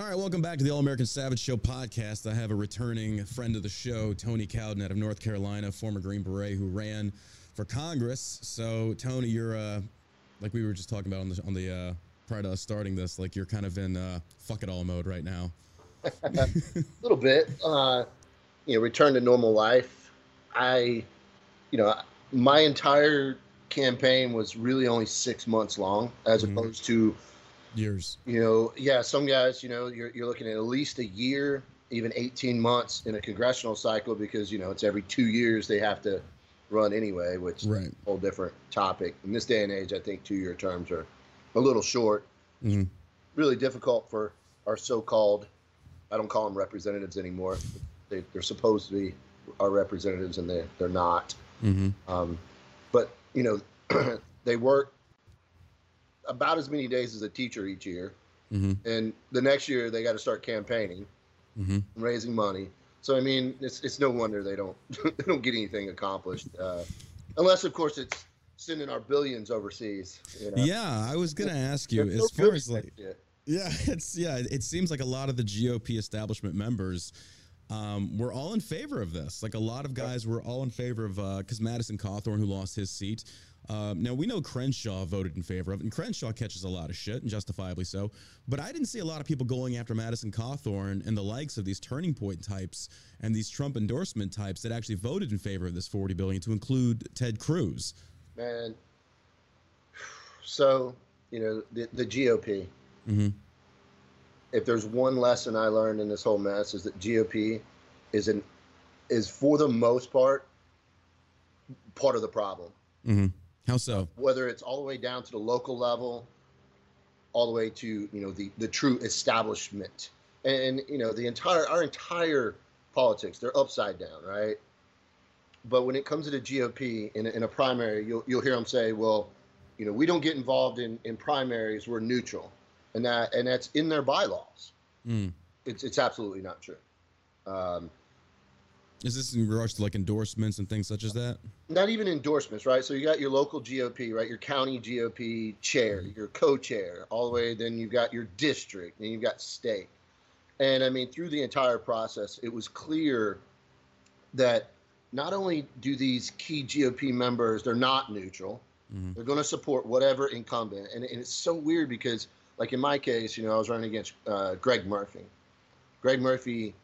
All right, welcome back to the All American Savage Show podcast. I have a returning friend of the show, Tony Cowden out of North Carolina, former Green Beret who ran for Congress. So, Tony, you're uh, like we were just talking about on the on the uh, prior to us starting this, like you're kind of in uh, fuck it all mode right now. a little bit. Uh, you know, return to normal life. I, you know, my entire campaign was really only six months long, as Mhm. opposed to, Years. you know, yeah, some guys, you know, you're, you're looking at at least a year, even 18 months in a congressional cycle because, you know, it's every two years they have to run anyway, which is Right. a whole different topic. In this day and age, I think two year terms are a little short. Mhm. Really difficult for our so called, I don't call them representatives anymore. They, they're supposed to be our representatives and they, they're not. Mm-hmm. Um, but you know, they work about as many days as a teacher each year, Mm-hmm. and the next year they got to start campaigning, Mm-hmm. raising money. So I mean, it's it's no wonder they don't they don't get anything accomplished, uh, unless of course it's sending our billions overseas. You know? Yeah, I was gonna ask you as far as like. Yeah, it's yeah. It seems like a lot of the GOP establishment members um, were all in favor of this. Like a lot of guys were all in favor of because Madison Cawthorn, who lost his seat. Um, now we know Crenshaw voted in favor of it, and Crenshaw catches a lot of shit, and justifiably so. But I didn't see a lot of people going after Madison Cawthorn and the likes of these turning point types and these Trump endorsement types that actually voted in favor of this forty billion, to include Ted Cruz. man. So you know the the GOP. Mm-hmm. if there's one lesson I learned in this whole mess is that GOP is an is for the most part part of the problem. Mm-hmm. How so? Whether it's all the way down to the local level, all the way to you know the the true establishment, and you know the entire our entire politics they're upside down, right? But when it comes to the GOP in a, in a primary, you'll you'll hear them say, well, you know, we don't get involved in in primaries, we're neutral, and that and that's in their bylaws Mm. it's it's absolutely not true. Um, Is this in regards to like endorsements and things such as that? not even endorsements, right? So you got your local GOP, right? Your county GOP chair, your co-chair, all the way. Then you've got your district, and you've got state. And I mean, through the entire process, it was clear that not only do these key GOP members, they're not neutral. Mhm. They're going to support whatever incumbent, and, and it's so weird because, like in my case, you know, I was running against uh, Greg Murphy. Greg Murphy,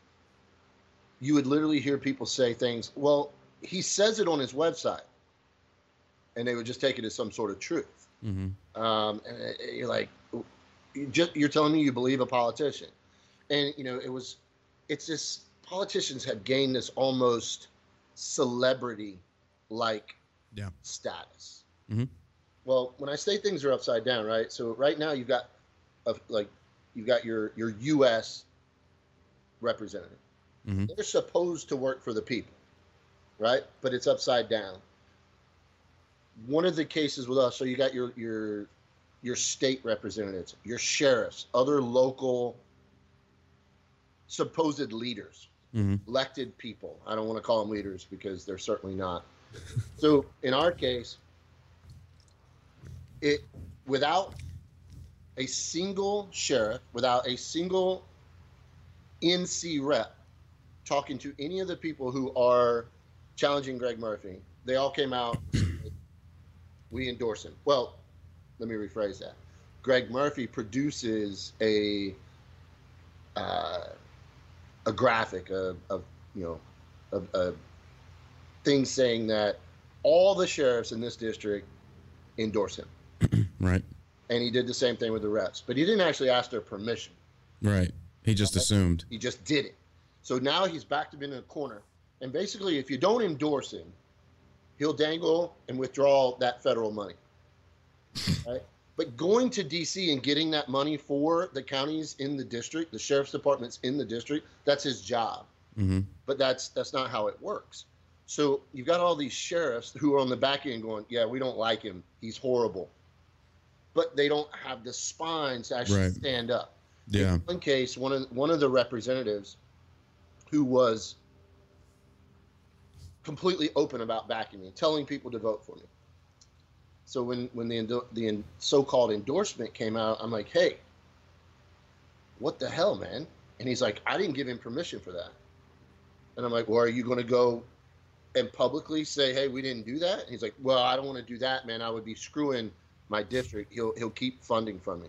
you would literally hear people say things. Well, he says it on his website, and they would just take it as some sort of truth. Mm-hmm. Um, and uh, you're like, you just, you're telling me you believe a politician, and you know, it was, it's this politicians have gained this almost celebrity-like Yeah. status. Mhm. Well, when I say things are upside down, right? So right now you've got, a, like, you've got your your U.S. representative. Mhm. They're supposed to work for the people, right? But it's upside down. One of the cases with us, so you got your your your state representatives, your sheriffs, other local supposed leaders Mm-hmm. elected people. I don't want to call them leaders because they're certainly not. so in our case, it without a single sheriff, without a single NC rep talking to any of the people who are challenging Greg Murphy, they all came out. we endorse him. Well, let me rephrase that. Greg Murphy produces a uh, a graphic of, of you know of a thing saying that all the sheriffs in this district endorse him, Right. and he did the same thing with the reps, but he didn't actually ask their permission. Right. He just assumed. He just did it. So now he's backed him in a corner, and basically, if you don't endorse him, he'll dangle and withdraw that federal money. right? But going to DC and getting that money for the counties in the district, the sheriff's departments in the district, that's his job. Mm-hmm. But that's that's not how it works. So you've got all these sheriffs who are on the back end going, "Yeah, we don't like him. He's horrible," but they don't have the spines to actually Right. stand up. Yeah. In one case, one of one of the representatives who was completely open about backing me, telling people to vote for me. So when when the the so-called endorsement came out, I'm like, hey, what the hell, man? And he's like, I didn't give him permission for that. And I'm like, well, are you going to go and publicly say, hey, we didn't do that? And he's like, well, I don't want to do that, man. I would be screwing my district. He'll he'll keep funding from me.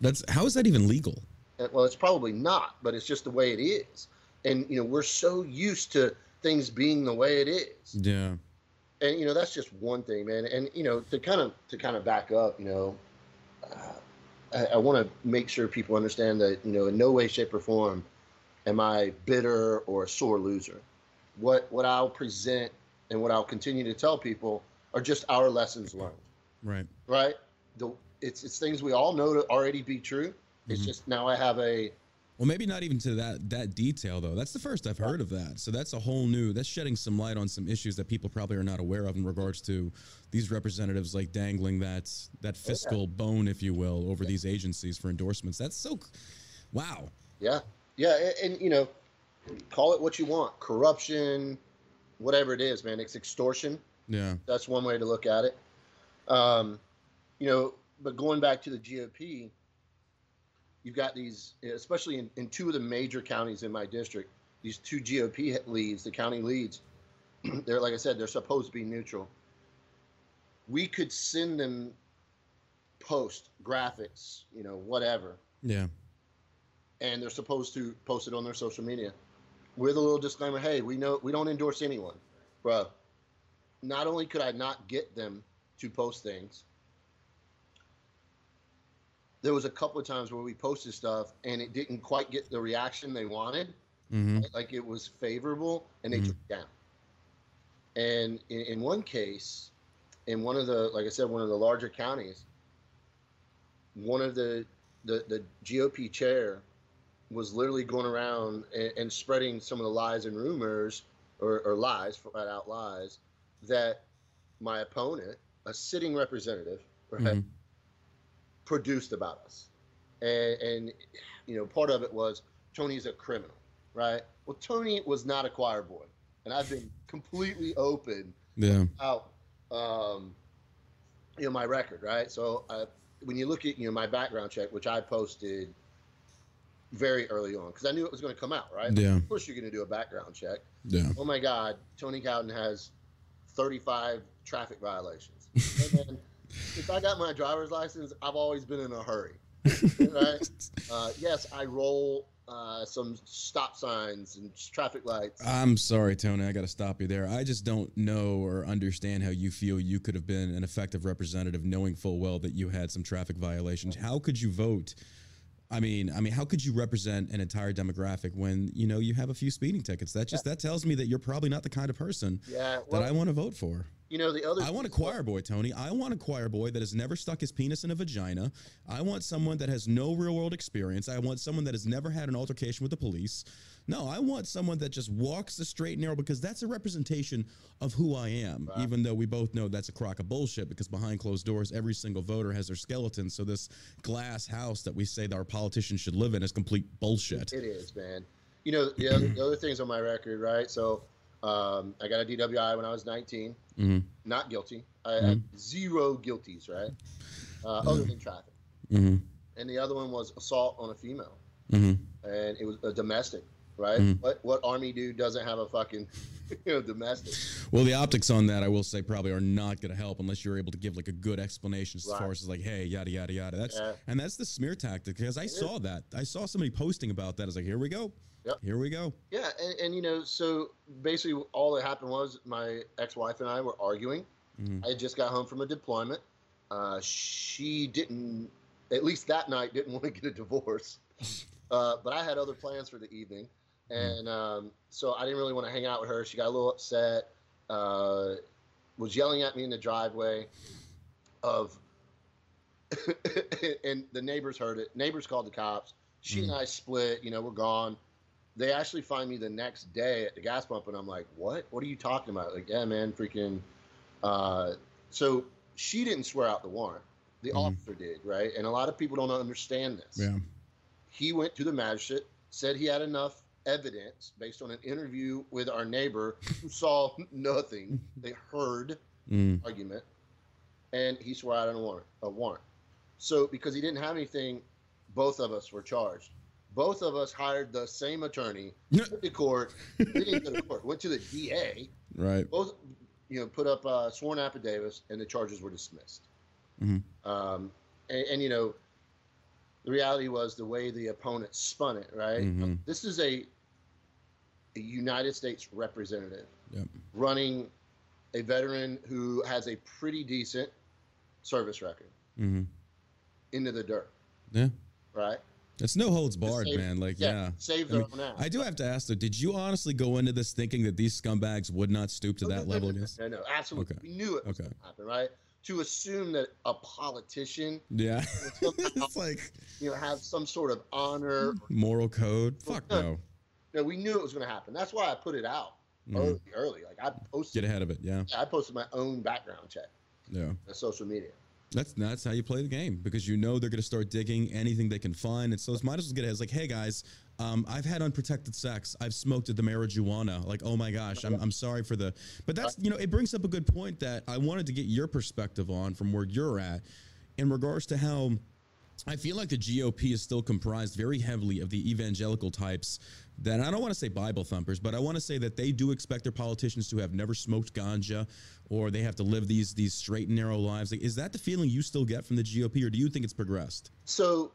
That's how is that even legal? Well, it's probably not, but it's just the way it is. And you know, we're so used to things being the way it is. Yeah. And you know, that's just one thing, man. And you know, to kind of to kind of back up, you know, uh, I, I want to make sure people understand that you know, in no way, shape, or form am I bitter or a sore loser. What what I'll present and what I'll continue to tell people are just our lessons learned. Right. Right. The it's it's things we all know to already be true. It's Mhm. just now I have a Well, maybe not even to that that detail though. That's the first I've heard of that. So that's a whole new. That's shedding some light on some issues that people probably are not aware of in regards to these representatives like dangling that that fiscal bone, if you will, over these agencies for endorsements. That's so. Wow. Yeah, yeah, and, and you know, call it what you want, corruption, whatever it is, man. It's extortion. Yeah. That's one way to look at it. Um, you know, but going back to the GOP, you've got these, especially in, in two of the major counties in my district, these two GOP leads, the county leads. they're like I said, they're supposed to be neutral. We could send them post graphics, you know, whatever Yeah. and they're supposed to post it on their social media with a little disclaimer hey we know we don't endorse anyone bro not only could i not get them to post things there was a couple of times where we posted stuff and it didn't quite get the reaction they wanted Mm-hmm. like it was favorable and they Mhm. took it down and in, in one case in one of the like i said one of the larger counties one of the the, the gop chair was literally going around and, and spreading some of the lies and rumors or, or lies flat out lies that my opponent a sitting representative right, Mhm. Produced about us. And, and you know part of it was tony's a criminal right? Well tony was not a choir boy. And i've been completely open Yeah. about um, you know my record right? So uh, when you look at you know my background check which i posted very early on because i knew it was going to come out right? Yeah. of course you're going to do a background check. Yeah. oh my god tony cowden has 35 traffic violations if i got my driver's license i've always been in a hurry right uh, yes i roll uh, some stop signs and traffic lights I'm sorry, Tony. I got to stop you there. I just don't know or understand how you feel you could have been an effective representative, knowing full well that you had some traffic violations. How could you vote? I mean, I mean, how could you represent an entire demographic when you know you have a few speeding tickets? That just that tells me that you're probably not the kind of person yeah that I want to vote for. You know the other I want a choir boy, Tony. I want a choir boy that has never stuck his penis in a vagina. I want someone that has no real world experience. I want someone that has never had an altercation with the police. No, I want someone that just walks the straight and narrow because that's a representation of who I am. Right. Even though we both know that's a crock of bullshit because behind closed doors, every single voter has their skeleton. So this glass house that we say that our politicians should live in is complete bullshit. It is, man. You know, the other, the other things on my record, right? So um, I got a DWI when I was 19, hmm not guilty. I had zero guilties, right? Uh, Other than traffic. hmm And the other one was assault on a female, hmm and it was a domestic, right? Mhm. What what army dude doesn't have a fucking you know domestic? Well, the optics on that, I will say, probably are not going to help unless you're able to give like a good explanation as Right. far as like, hey, yada yada yada. That's Yeah. and that's the smear tactic because I is. saw that. I saw somebody posting about that. I was like, here we go. Yep. Here we go. Yeah, and, and you know, so basically all that happened was my ex-wife and I were arguing. Mhm. I had just got home from a deployment. Uh, she didn't, at least that night, didn't want to get a divorce. Uh, but I had other plans for the evening, and um, so I didn't really want to hang out with her. She got a little upset. Uh, was yelling at me in the driveway. Of, and the neighbors heard it. Neighbors called the cops. She and I split. You know, we're gone. They actually find me the next day at the gas pump, and I'm like, "What? What are you talking about?" Like, yeah, man, freaking. Uh, so she didn't swear out the warrant. The Mhm. officer did, right? And a lot of people don't understand this. Yeah. He went to the magistrate, said he had enough evidence based on an interview with our neighbor who saw nothing. They heard Mm. argument, and he swore out a warrant. A warrant. So because he didn't have anything both of us were charged. Both of us hired the same attorney, went to court, we didn't go to court, went to the DA, Right. both you know put up uh, sworn affidavits and the charges were dismissed Mhm. um, and, and you know the reality was the way the opponent spun it right Mhm. this is a, a united states representative Yep. running a veteran who has a pretty decent service record Mm-hmm. into the dirt Yeah. right It's no holds barred, save- man. Like, yeah. save I their mean, own ass I do have to ask though, did you honestly go into this thinking that these scumbags would not stoop to No, that no, level no, no, no, absolutely. Okay. We knew it was Okay. going to happen, right? To assume that a politician, Yeah. it's like you know, have some sort of honor moral code. Fuck no. know, we knew it was going to happen. That's why I put it out Mhm. early, early. Like I posted, Get ahead of it. Yeah. I posted my own background check Yeah. on social media. That's that's how you play the game because you know they're gonna start digging anything they can find, and so it's might as well get ahead. It's like, hey guys, um, I've had unprotected sex. I've smoked the marijuana. Like, oh my gosh, I'm, I'm sorry for the. But that's you know, it brings up a good point that I wanted to get your perspective on from where you're at, in regards to how. I feel like the GOP is still comprised very heavily of the evangelical types that I don't want to say Bible thumpers, but I want to say that they do expect their politicians to have never smoked ganja or they have to live these these straight and narrow lives. Like, is that the feeling you still get from the GOP, or do you think it's progressed? So,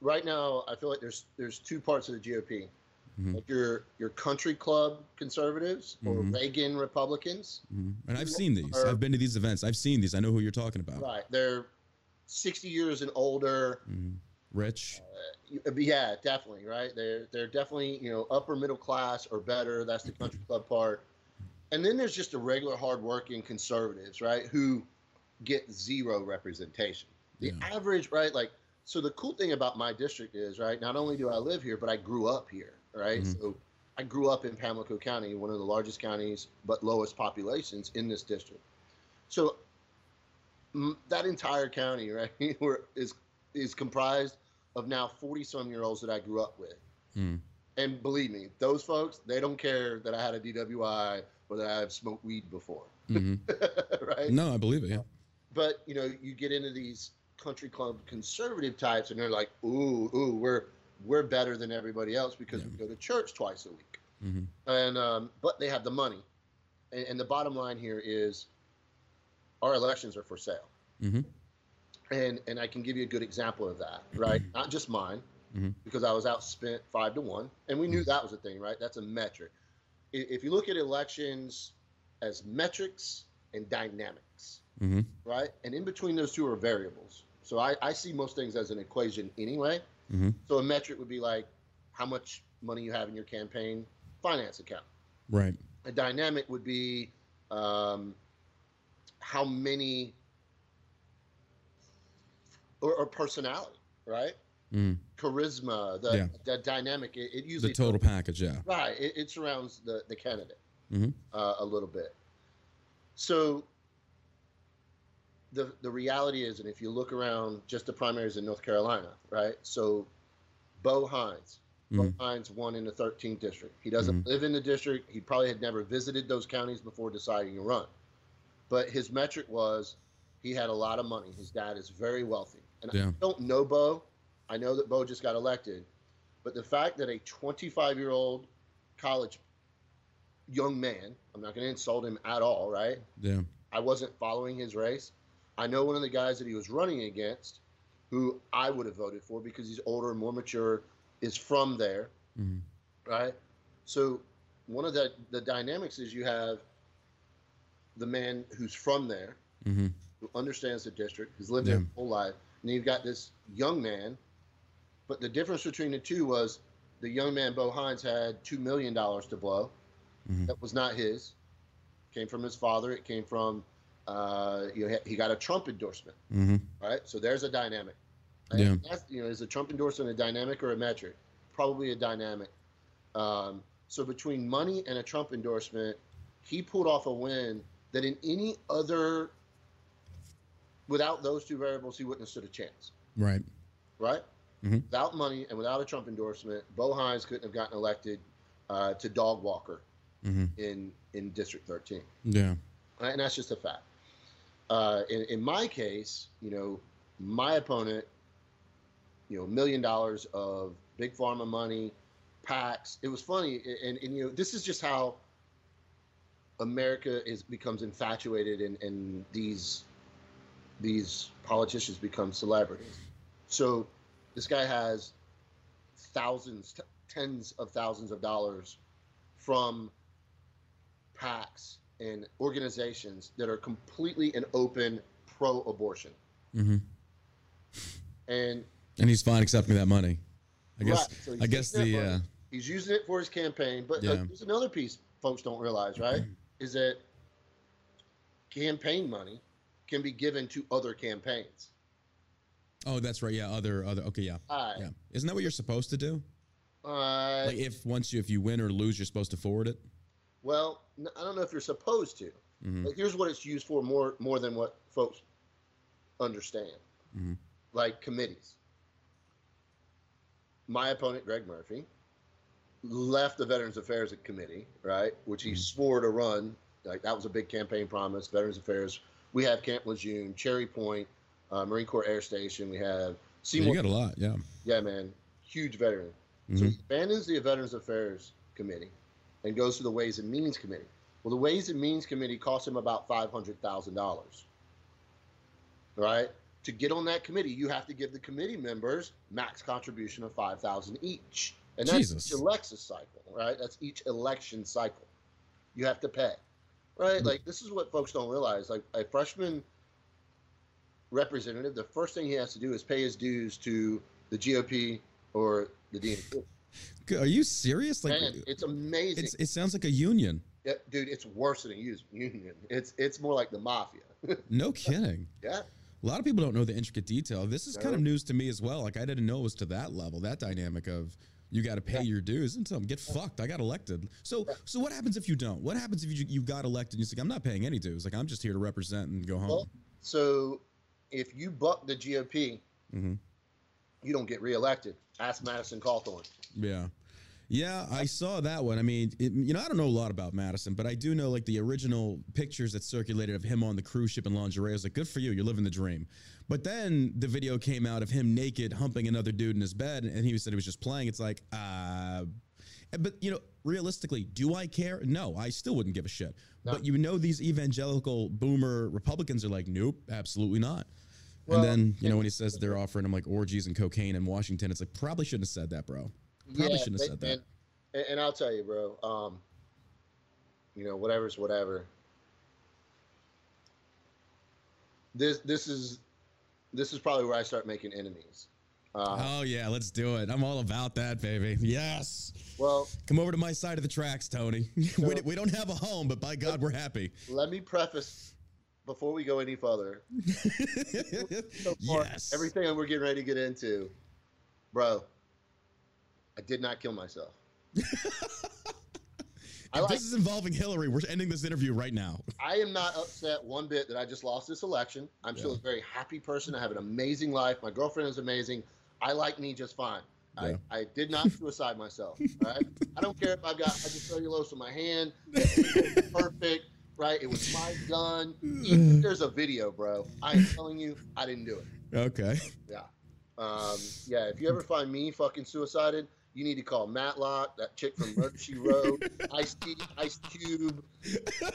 right now, I feel like there's there's two parts of the GOP. Mhm. Like your your country club conservatives or Mhm. Reagan Republicans. Mhm. And I've seen these. Are- I've been to these events. I've seen these. I know who you're talking about. Right. They're 60 years and older. Rich. You- Yeah, definitely, right? They're they're definitely you know upper middle class or better. That's the country club part. And then there's just the regular hardworking conservatives, right? Who get zero representation. The Yeah. average, right? Like, so the cool thing about my district is, right? Not only do I live here, but I grew up here, right? Mhm. So I grew up in Pamlico County, one of the largest counties, but lowest populations in this district. So m- that entire county, right, where is is comprised of now 40 some year olds that I grew up with. Mm. And believe me, those folks, they don't care that I had a DWI or that I've smoked weed before, Mhm. right? No, I believe it. Yeah. But you know, you get into these country club conservative types, and they're like, "Ooh, ooh, we're we're better than everybody else because we go to church twice a week." Mhm. And um, but they have the money, and, and the bottom line here is, our elections are for sale, Mhm. And and I can give you a good example of that, right? Not just mine, Mhm. because I was outspent five to one, and we knew that was a thing, right? That's a metric. If you look at elections as metrics and dynamics, Mhm. right? And in between those two are variables. So I, I see most things as an equation anyway. Mhm. So a metric would be like how much money you have in your campaign finance account. Right. A dynamic would be um, how many or, or personality, right? Mm. Charisma, the, Yeah. the dynamic. It, it The usually total package. Yeah. Right. It, it surrounds the, the candidate Mhm. uh, a little bit. So the the reality is, and if you look around just the primaries in North Carolina, right? So Bo Hines, Bo Mhm. Hines won in the 13th district. He doesn't live in the district. He probably had never visited those counties before deciding to run. But his metric was he had a lot of money. His dad is very wealthy. And Yeah. I don't know Bo. I know that Bo just got elected. But the fact that a 25 year old college young man, I'm not going to insult him at all, right? Yeah. I wasn't following his race. I know one of the guys that he was running against, who I would have voted for because he's older and more mature, is from there, Mhm. right? So one of the the dynamics is you have the man who's from there, Mhm. who understands the district, who's lived there Yeah. his whole life, and you've got this young man. But the difference between the two was the young man Bo Hines had two million dollars to blow. Mhm. That was not his. Came from his father. It came from uh, you know he got a Trump endorsement, Mhm. right? So there's a dynamic. Yeah. That's, you know, is a Trump endorsement a dynamic or a metric? Probably a dynamic. Um, so between money and a Trump endorsement, he pulled off a win that in any other, without those two variables, he wouldn't have stood a chance, Right. right? Mhm. Without money and without a Trump endorsement, Bo Hines couldn't have gotten elected uh, to dog walker Mhm. in in District 13 Yeah. and that's just a fact. Uh, in, in my case, you know, my opponent you know, million dollars of big pharma money, PACs. It was funny, and, and you know, this is just how America is becomes infatuated, in, and these these politicians become celebrities. So this guy has thousands, t- tens of thousands of dollars from PACs and organizations that are completely and open pro-abortion. Mm-hmm. And and he's fine accepting that money. I guess. Right, so I guess the uh, he's using it for his campaign. But uh, Yeah. there's another piece folks don't realize, right? Is that campaign money can be given to other campaigns. oh, that's right. Yeah, other other. Okay, yeah, yeah. Isn't that what you're supposed to do? Uh, Like if once you if you win or lose, you're supposed to forward it. well, I don't know if you're supposed to. Mhm. But here's what it's used for more more than what folks understand. Mhm. Like committees. My opponent, Greg Murphy, left the Veterans Affairs Committee, right, which he Mhm. swore to run. Like that was a big campaign promise. Veterans Affairs. We have Camp Lejeune, Cherry Point, uh, Marine Corps Air Station. We have Yeah, Seymour. you got a lot. Yeah. yeah, man, huge veteran. So Mhm. he abandons the Veterans Affairs Committee and goes to the Ways and Means Committee. Well, the Ways and Means Committee cost him about five hundred thousand dollars. Right? To get on that committee, you have to give the committee members max contribution of five thousand each, and that's Jesus. each election cycle. Right? That's each election cycle. You have to pay. Right? Like this is what folks don't realize. Like a freshman representative, the first thing he has to do is pay his dues to the GOP or the DNC. G- Are you serious? Like, Man, it's amazing. it's, it sounds like a union. Yeah, dude, it's worse than a union. It's it's more like the mafia. No kidding. yeah. A lot of people don't know the intricate detail. This is kind of news to me as well. Like I didn't know it was to that level, that dynamic of you got to pay your dues and tell them get fucked. I got elected. So so what happens if you don't? What happens if you you got elected and you say I'm not paying any dues? Like I'm just here to represent and go home. Well, so if you buck the GOP, mm-hmm. you don't get reelected. Ask Madison Cawthorn. Yeah. Yeah, I saw that one. I mean, it, you know, I don't know a lot about Madison, but I do know like the original pictures that circulated of him on the cruise ship in lingerie. I was like, good for you, you're living the dream. But then the video came out of him naked humping another dude in his bed, and he said he was just playing. It's like, uh, but you know, realistically, do I care? No, I still wouldn't give a shit. No. But you know, these evangelical boomer Republicans are like, nope, absolutely not. Well, and then you know when he says they're offering him like orgies and cocaine in Washington, it's like probably shouldn't have said that, bro. Probably shouldn't have said that. And, and, I'll tell you, bro. Um, you know, whatever's whatever. This this is this is probably where I start making enemies. Uh, Oh yeah, let's do it. I'm all about that, baby. Yes. well, Come over to my side of the tracks, Tony. we, So- we don't have a home, but by God, we're happy. let me preface before we go any further. So far, yes. everything we're getting ready to get into, bro. I did not kill myself. If like. this is involving Hillary, we're ending this interview right now. I am not upset one bit that I just lost this election. I'm still a very happy person. I have an amazing life. My girlfriend is amazing. I like me just fine. Yeah. I, I did not suicide myself. Right? I don't care if I've got hydrocellulose in my hand. Perfect. Right? It was my gun. Even there's a video, bro. I am telling you, I didn't do it. Okay. Yeah. Um, yeah, if you ever find me fucking suicided, you need to call Matlock, that chick from Murder She Wrote, Ice T, Ice Cube,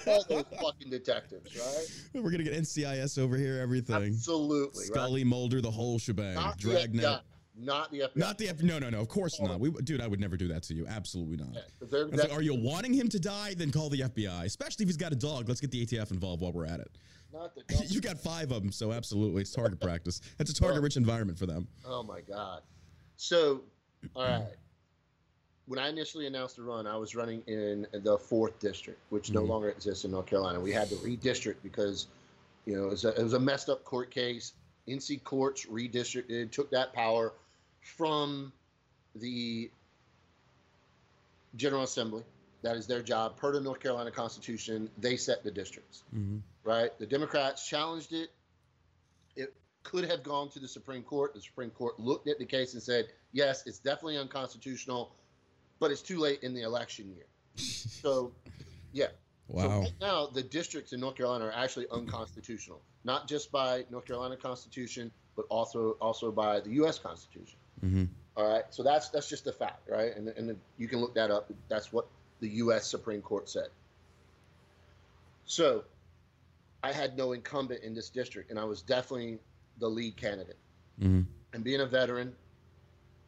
all those fucking detectives, right? We're gonna get NCIS over here, everything. Absolutely, right? Scully, Mulder, the whole shebang. Not the Dragnet. FBI. Not the FBI. Not the F. No, no, no. Of course not. Oh. We, dude, I would never do that to you. Absolutely not. Yeah, like, are you wanting him to die? Then call the FBI. Especially if he's got a dog. Let's get the ATF involved while we're at it. not the you got five of them, so absolutely, it's target practice. It's a target-rich environment for them. Oh my god. So, all right. When I initially announced the run, I was running in the fourth district, which no Mhm. longer exists in North Carolina. We had to redistrict because, you know, it was a, it was a messed up court case. NC courts redistricted, took that power from the General Assembly. That is their job. Per the North Carolina Constitution, they set the districts Mhm. right? The Democrats challenged it. It could have gone to the Supreme Court. The Supreme Court looked at the case and said, yes, it's definitely unconstitutional, but it's too late in the election year. So, yeah. So Wow. right now, the districts in North Carolina are actually unconstitutional, not just by North Carolina Constitution, but also also by the U.S. Constitution. Mm-hmm. All right, so that's that's just a fact, right? And and you can look that up. That's what the U.S. Supreme Court said. So, I had no incumbent in this district, and I was definitely the lead candidate. Mm-hmm. And being a veteran,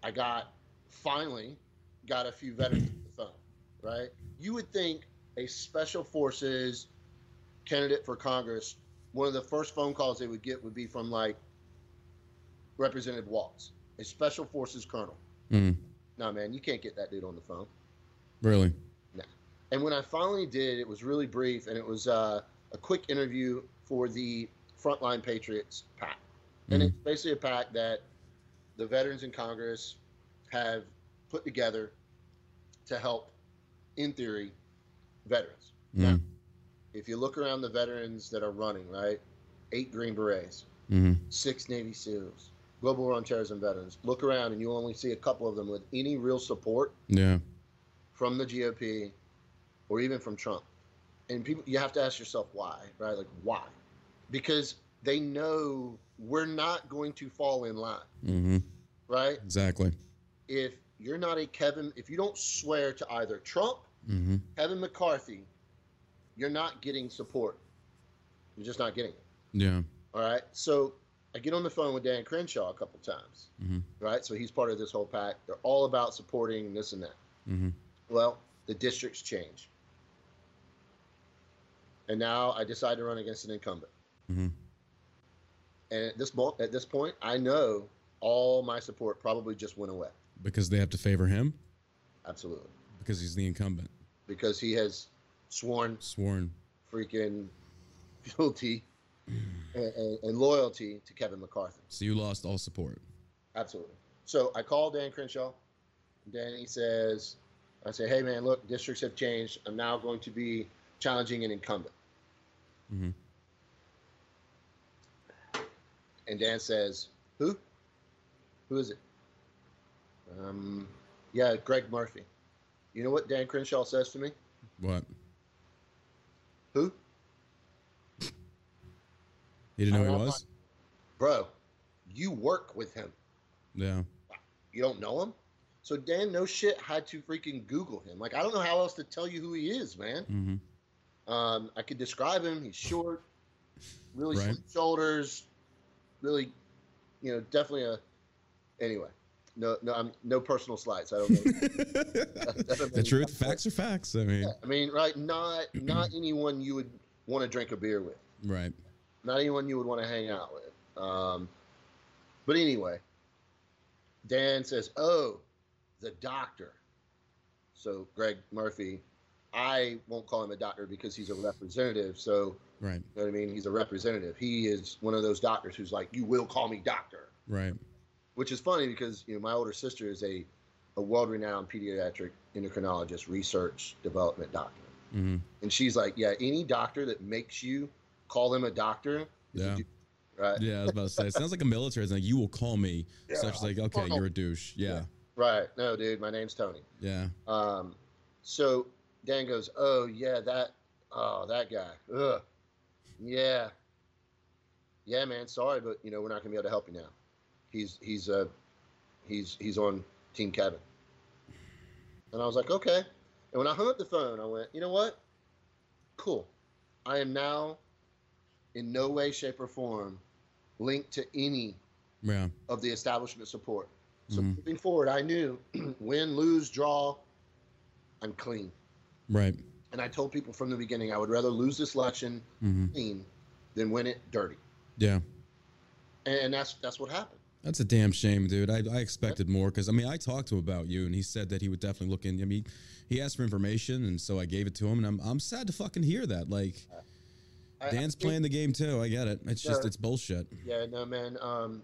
I got finally got a few veterans on the phone, right? You would think a special forces candidate for Congress, one of the first phone calls they would get would be from like Representative Waltz, a special forces colonel. Mm-hmm. No, man, you can't get that dude on the phone. Really? No. And when I finally did, it was really brief, and it was uh, a quick interview for the Frontline Patriots PAC, And Mhm. it's basically a PAC that the veterans in Congress have put together to help, in theory, veterans. Mm-hmm. if you look around the veterans that are running, right? Eight Green Berets, Mm-hmm. six Navy SEALs, Global War on Terrorism veterans. Look around, and you'll only see a couple of them with any real support Yeah. from the GOP or even from Trump. And people, you have to ask yourself why, right? Like, why? Because they know we're not going to fall in line, Mm-hmm. right? Exactly. If you're not a Kevin, if you don't swear to either Trump, Mm-hmm. Kevin McCarthy, you're not getting support. You're just not getting it. Yeah. All right. So I get on the phone with Dan Crenshaw a couple times, Mhm. right? So he's part of this whole PAC. They're all about supporting this and that. Mm-hmm. Well, the districts change. And now I decide to run against an incumbent. Mm-hmm. And at this, mo- at this point, I know all my support probably just went away. Because they have to favor him Absolutely. because he's the incumbent. Because he has sworn Sworn. freaking fealty and, and, loyalty to Kevin McCarthy. So you lost all support. Absolutely. So I call Dan Crenshaw. Danny says, I say, hey man, look, districts have changed. I'm now going to be challenging an incumbent. Mm-hmm. And Dan says, who? Who is it? Um, yeah, Greg Murphy. You know what Dan Crenshaw says to me? What? Who? You didn't know who he was? Bro, you work with him. Yeah. You don't know him? So Dan, no shit, had to freaking Google him. Like, I don't know how else to tell you who he is, man. Mm-hmm. Um, I could describe him. He's short, really Right. slim shoulders, really, you know, definitely a. Anyway, no, no, I'm no personal slights. I don't know. the truth, facts are facts. I mean, Yeah, I mean, right? Not not anyone you would want to drink a beer with. right. Not anyone you would want to hang out with. Um, but anyway, Dan says, "Oh, the doctor." So Greg Murphy, I won't call him a doctor because he's a representative. So Right. You know what I mean? He's a representative. He is one of those doctors who's like, "You will call me doctor," Right. Which is funny because you know my older sister is a a world-renowned pediatric endocrinologist, research development doctor, Mm-hmm. and she's like, "Yeah, any doctor that makes you call them a doctor, a Yeah. douche," right? Yeah, I was about to say. It sounds like a military. It's like you will call me. Yeah. Such like, okay, you're a douche. Yeah. Right? No, dude, my name's Tony. Yeah. Um, so Dan goes, "Oh yeah, that, oh that guy, ugh, yeah, yeah, man. Sorry, but you know we're not gonna be able to help you now. He's he's uh he's he's on Team Kevin." And I was like, "Okay." And when I hung up the phone, I went, "You know what? Cool. I am now, in no way, shape, or form, linked to any Yeah. of the establishment support. So Mhm. moving forward, I knew win, lose, draw, I'm clean. Right. And I told people from the beginning I would rather lose this election Mm-hmm. clean than win it dirty. Yeah. And that's that's what happened. That's a damn shame, dude. I, I expected more because I mean I talked to him about you and he said that he would definitely look in. I mean, he asked for information and so I gave it to him and I'm I'm sad to fucking hear that. Like I- I Dan's think- playing the game too. I get it. It's just it's bullshit. Yeah, no man. Um,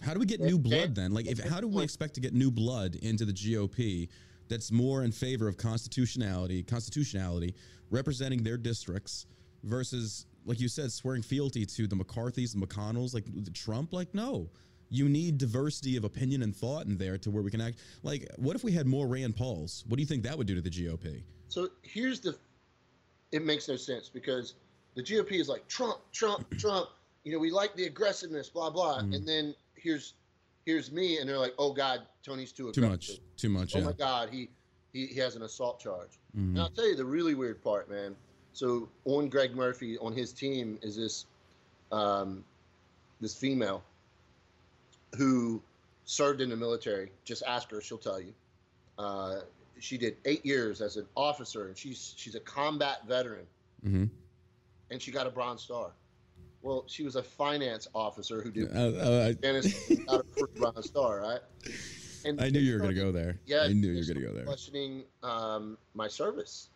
How do we get Dan- new blood then? Like if how do we expect to get new blood into the GOP that's more in favor of constitutionality, constitutionality, representing their districts versus like you said, swearing fealty to the McCarthys, the McConnells, like the Trump? Like, no. You need diversity of opinion and thought in there to where we can act. Like, what if we had more Rand Pauls? What do you think that would do to the GOP? so here's the. It makes no sense because the GOP is like Trump, Trump, Trump. You know, we like the aggressiveness, blah blah. Mhm. And then here's here's me, and they're like, "Oh God, Tony's too aggressive. Too much. Too much. Oh Yeah. my God, he, he he has an assault charge." Mhm. And I'll tell you the really weird part, man. So on Greg Murphy on his team is this um, this female who served in the military. Just ask her; she'll tell you. Uh, she did eight years as an officer, and she's she's a combat veteran, Mhm. and she got a Bronze Star. Well, she was a finance officer who did Uh, uh, got a Bronze Star, right? And I, knew you were gonna go there. yeah, I knew you were gonna go there. Questioning um, my service,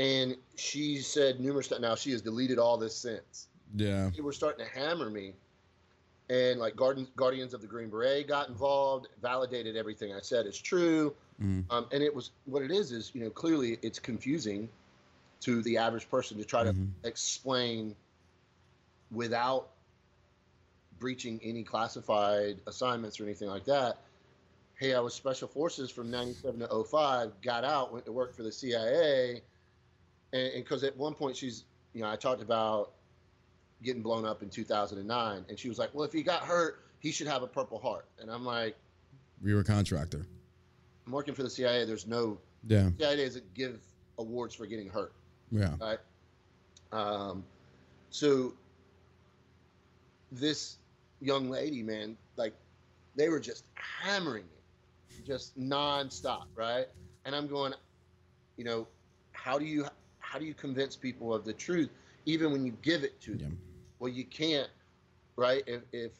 and she said numerous times. Now she has deleted all this since. Yeah. They were starting to hammer me, and like Guardians, Guardians of the Green Beret got involved, validated everything I said is true. Mhm. Um, and it was what it is is you know clearly it's confusing to the average person to try to Mhm. explain without breaching any classified assignments or anything like that. Hey, I was special forces from 97 to 05, got out, went to work for the CIA. And because at one point she's, you know, I talked about getting blown up in 2009. And she was like, well, if he got hurt, he should have a Purple Heart. And I'm like, You were a contractor. I'm working for the CIA. There's no, Yeah. CIA doesn't give awards for getting hurt. Yeah. right? Um, so this young lady, man, like they were just hammering me, just nonstop, right? And I'm going, you know, how do you how do you convince people of the truth, even when you give it to them? Yeah. Well, you can't, right? If if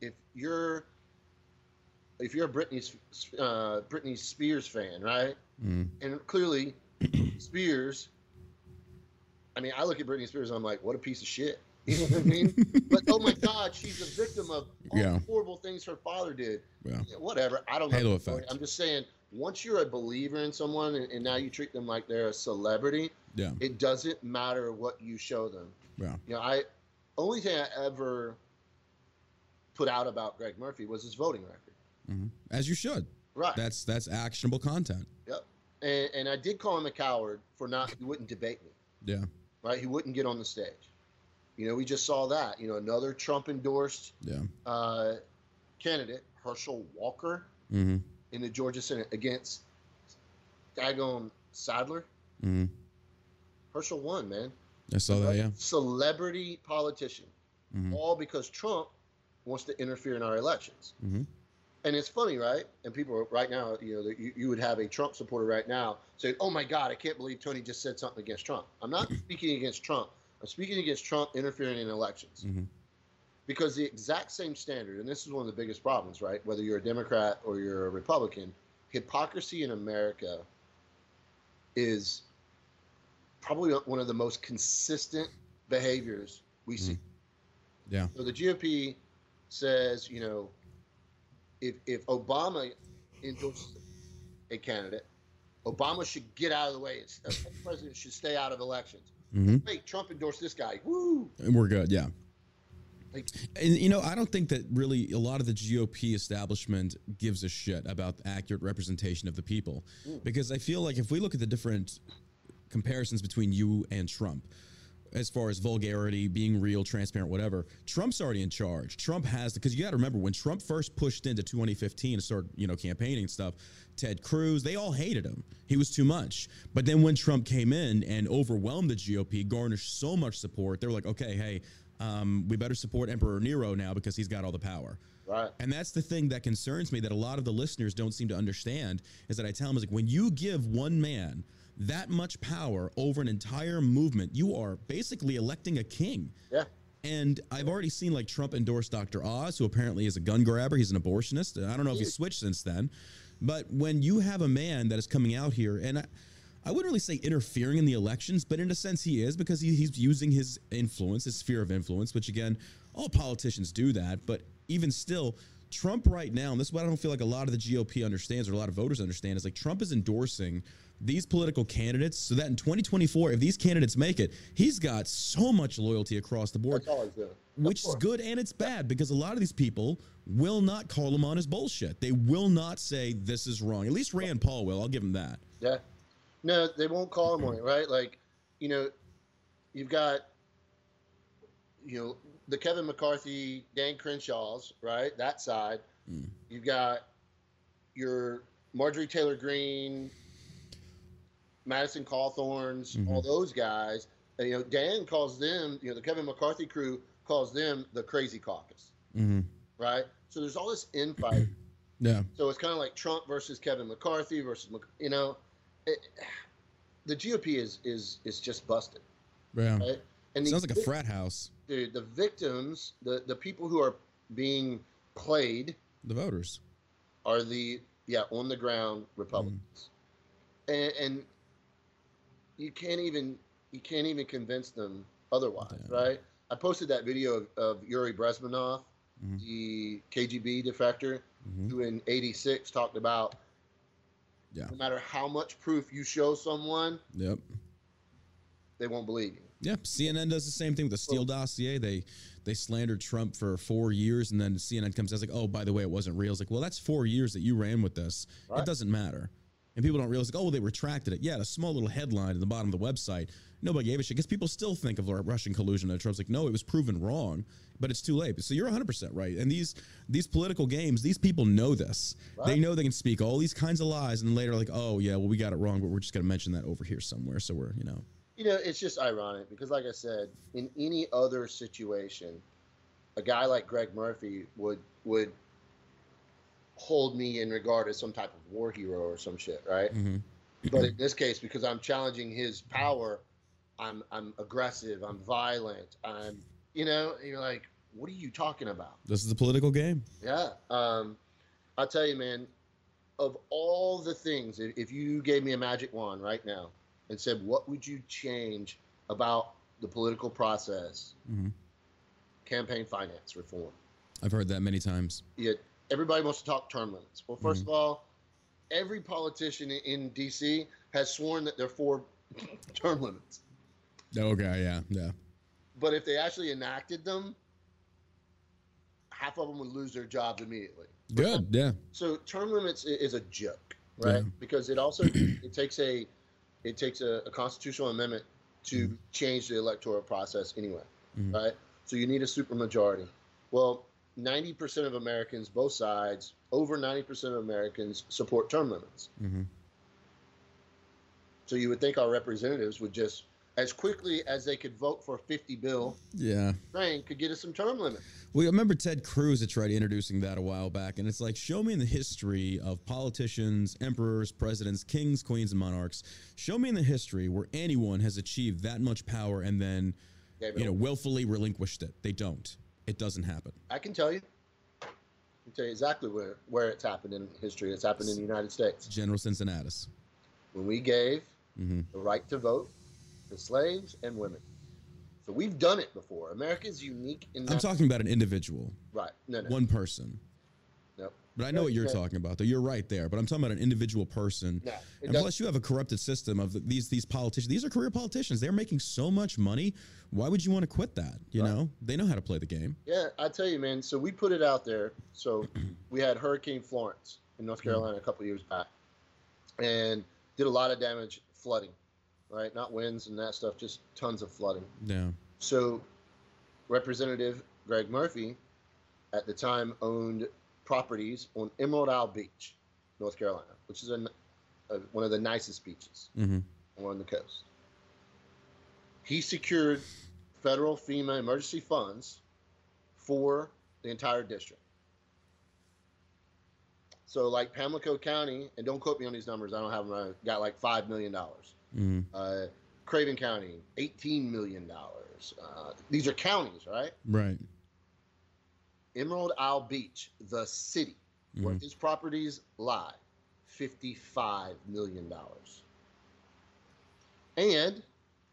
if you're if you're a Britney uh, Britney Spears fan, right? Mhm. and clearly Spears. I mean, I look at Britney Spears and I'm like, what a piece of shit. You know what I mean? but oh my God, she's a victim of all Yeah. the horrible things her father did. Yeah. Yeah, Whatever. I don't know. Halo effect. I'm just saying, once you're a believer in someone and, and now you treat them like they're a celebrity, Yeah. it doesn't matter what you show them. Yeah. You know, I only thing I ever put out about Greg Murphy was his voting record. Mhm. As you should. Right. That's that's actionable content. Yep. And, and I did call him a coward for not, he wouldn't debate me, Yeah. right? He wouldn't get on the stage. You know, we just saw that. You know, another Trump endorsed Yeah. uh, candidate, Herschel Walker, Mm-hmm. In the Georgia Senate against Dagon Saddler. Mm-hmm. Herschel won, man. I saw that. Yeah. Celebrity politician. Mhm. All because Trump wants to interfere in our elections. Mm-hmm. And it's funny, right? And people are right now, you know, that you, you would have a Trump supporter right now say, "Oh my God, I can't believe Tony just said something against Trump." I'm not speaking against Trump. I'm speaking against Trump interfering in elections Mm-hmm. Because the exact same standard, and this is one of the biggest problems, right? Whether you're a Democrat or you're a Republican, hypocrisy in America is probably one of the most consistent behaviors we see. Yeah. So the GOP says, you know, if if Obama endorses a candidate, Obama should get out of the way. It's- The president should stay out of elections. Mm-hmm. Wait, Trump endorsed this guy. Woo! And we're good. Yeah. Like, And you know, I don't think that really a lot of the GOP establishment gives a shit about the accurate representation of the people, mm. because I feel like if we look at the different comparisons between you and Trump, as far as vulgarity, being real, transparent, whatever, Trump's already in charge. Trump has because you got to remember when Trump first pushed into 2015 and started, you know, campaigning and stuff. Ted Cruz, they all hated him. He was too much. But then when Trump came in and overwhelmed the GOP, garnished so much support, they were like, okay, hey, um, we better support Emperor Nero now because he's got all the power. right. And that's the thing that concerns me that a lot of the listeners don't seem to understand is that I tell them is like when you give one man that much power over an entire movement, you are basically electing a king. Yeah. And I've already seen like Trump endorse Dr. Oz, who apparently is a gun grabber. He's an abortionist. I don't know if he's switched since then. But when you have a man that is coming out here, and I, I wouldn't really say interfering in the elections, but in a sense he is because he, he's using his influence, his sphere of influence, which again, all politicians do that. But even still, Trump right now, and this is what I don't feel like a lot of the GOP understands or a lot of voters understand, is like Trump is endorsing these political candidates so that in 2024, if these candidates make it, he's got so much loyalty across the board That's all he's doing. which is good and it's bad because a lot of these people will not call him on his bullshit. They will not say this is wrong. At least Rand Paul will. I'll give him that. Yeah. No, they won't call him on it, right? Like, you know, you've got, you know, the Kevin McCarthy, Dan Crenshaws, right? That side. Mm. You've got your Marjorie Taylor Greene, Madison Cawthorns, Mhm. all those guys. And, you know, Dan calls them, you know, the Kevin McCarthy crew calls them the crazy caucus, hmm right? So there's all this infighting. Yeah. so it's kind of like Trump versus Kevin McCarthy versus, you know, it, the GOP is is is just busted, Yeah. right? And Sounds the- like a frat house. dude, the victims, the the people who are being played The voters. are the yeah on the ground Republicans, and, and you can't even you can't even convince them otherwise, Damn. right? I posted that video of, of Yuri Bezmenov, Mhm. the KGB defector, hmm who in '86 talked about Yeah. no matter how much proof you show someone, Yep. they won't believe you. Yeah, CNN does the same thing with the Steele dossier. They they slandered Trump for four years, and then CNN comes out like, "Oh, by the way, it wasn't real." It's like, well, that's four years that you ran with this. Right. It doesn't matter, and people don't realize like, oh, well, they retracted it. Yeah, a small little headline at the bottom of the website. Nobody gave a shit because people still think of Russian collusion. And Trump's like, no, it was proven wrong, but it's too late. So you're 100 percent right. And these these political games, these people know this. They know they can speak all these kinds of lies, and then later like, oh yeah, well we got it wrong, but we're just gonna mention that over here somewhere. So we're you know. You know, it's just ironic because, like I said, in any other situation, a guy like Greg Murphy would would hold me in regard as some type of war hero or some shit, right? mhm. But in this case, because I'm challenging his power, I'm I'm aggressive, I'm violent, I'm you know, and you're like, what are you talking about? This is a political game. Yeah. Um, I'll tell you, man, of all the things, if, you gave me a magic wand right now and said, what would you change about the political process, Mhm. campaign finance reform? I've heard that many times. Yet everybody wants to talk term limits. Well, 1st of all, every politician in, in D.C. has sworn that they're for term limits. Okay, yeah, yeah. But if they actually enacted them, half of them would lose their jobs immediately. Good, yeah. So term limits is a joke, right? Yeah. Because it also it takes a it takes a, a constitutional amendment to Mhm. change the electoral process anyway, Mhm. right? So you need a supermajority. Well, ninety percent of Americans, both sides, over ninety percent of Americans support term limits. hmm So you would think our representatives would just, as quickly as they could vote for a fifty bill Yeah. thing, could get us some term limits. Well, I remember Ted Cruz had tried introducing that a while back, and it's like, show me in the history of politicians, emperors, presidents, kings, queens, and monarchs. Show me in the history where anyone has achieved that much power and then, you know, willfully relinquished it. They don't. It doesn't happen. I can tell you. I can tell you exactly where, where it's happened in history. It's happened in the United States. General Cincinnatus. When we gave hmm the right to vote to slaves and women. So we've done it before. America is unique in that. I'm talking about an individual, right. No, no. one person. no. But I know what you're talking about, though. You're right there. But I'm talking about an individual person. No. And plus, you have a corrupted system of these these politicians. These are career politicians. They're making so much money. Why would you want to quit that? You Right. know, they know how to play the game. yeah, I tell you, man. So we put it out there. So we had Hurricane Florence in North mm. Carolina a couple years back, and did a lot of damage, flooding, right? Not winds and that stuff, just tons of flooding. Yeah. So, Representative Greg Murphy, at the time, owned properties on Emerald Isle Beach, North Carolina, which is a, a, one of the nicest beaches hmm along the coast. He secured federal FEMA emergency funds for the entire district. So, like Pamlico County, and don't quote me on these numbers, I don't have them, I got like $5 million. Hmm Uh, Craven County, $18 million. Uh, these are counties, right? Right. Emerald Isle Beach, the city where Mhm. his properties lie, $55 million. And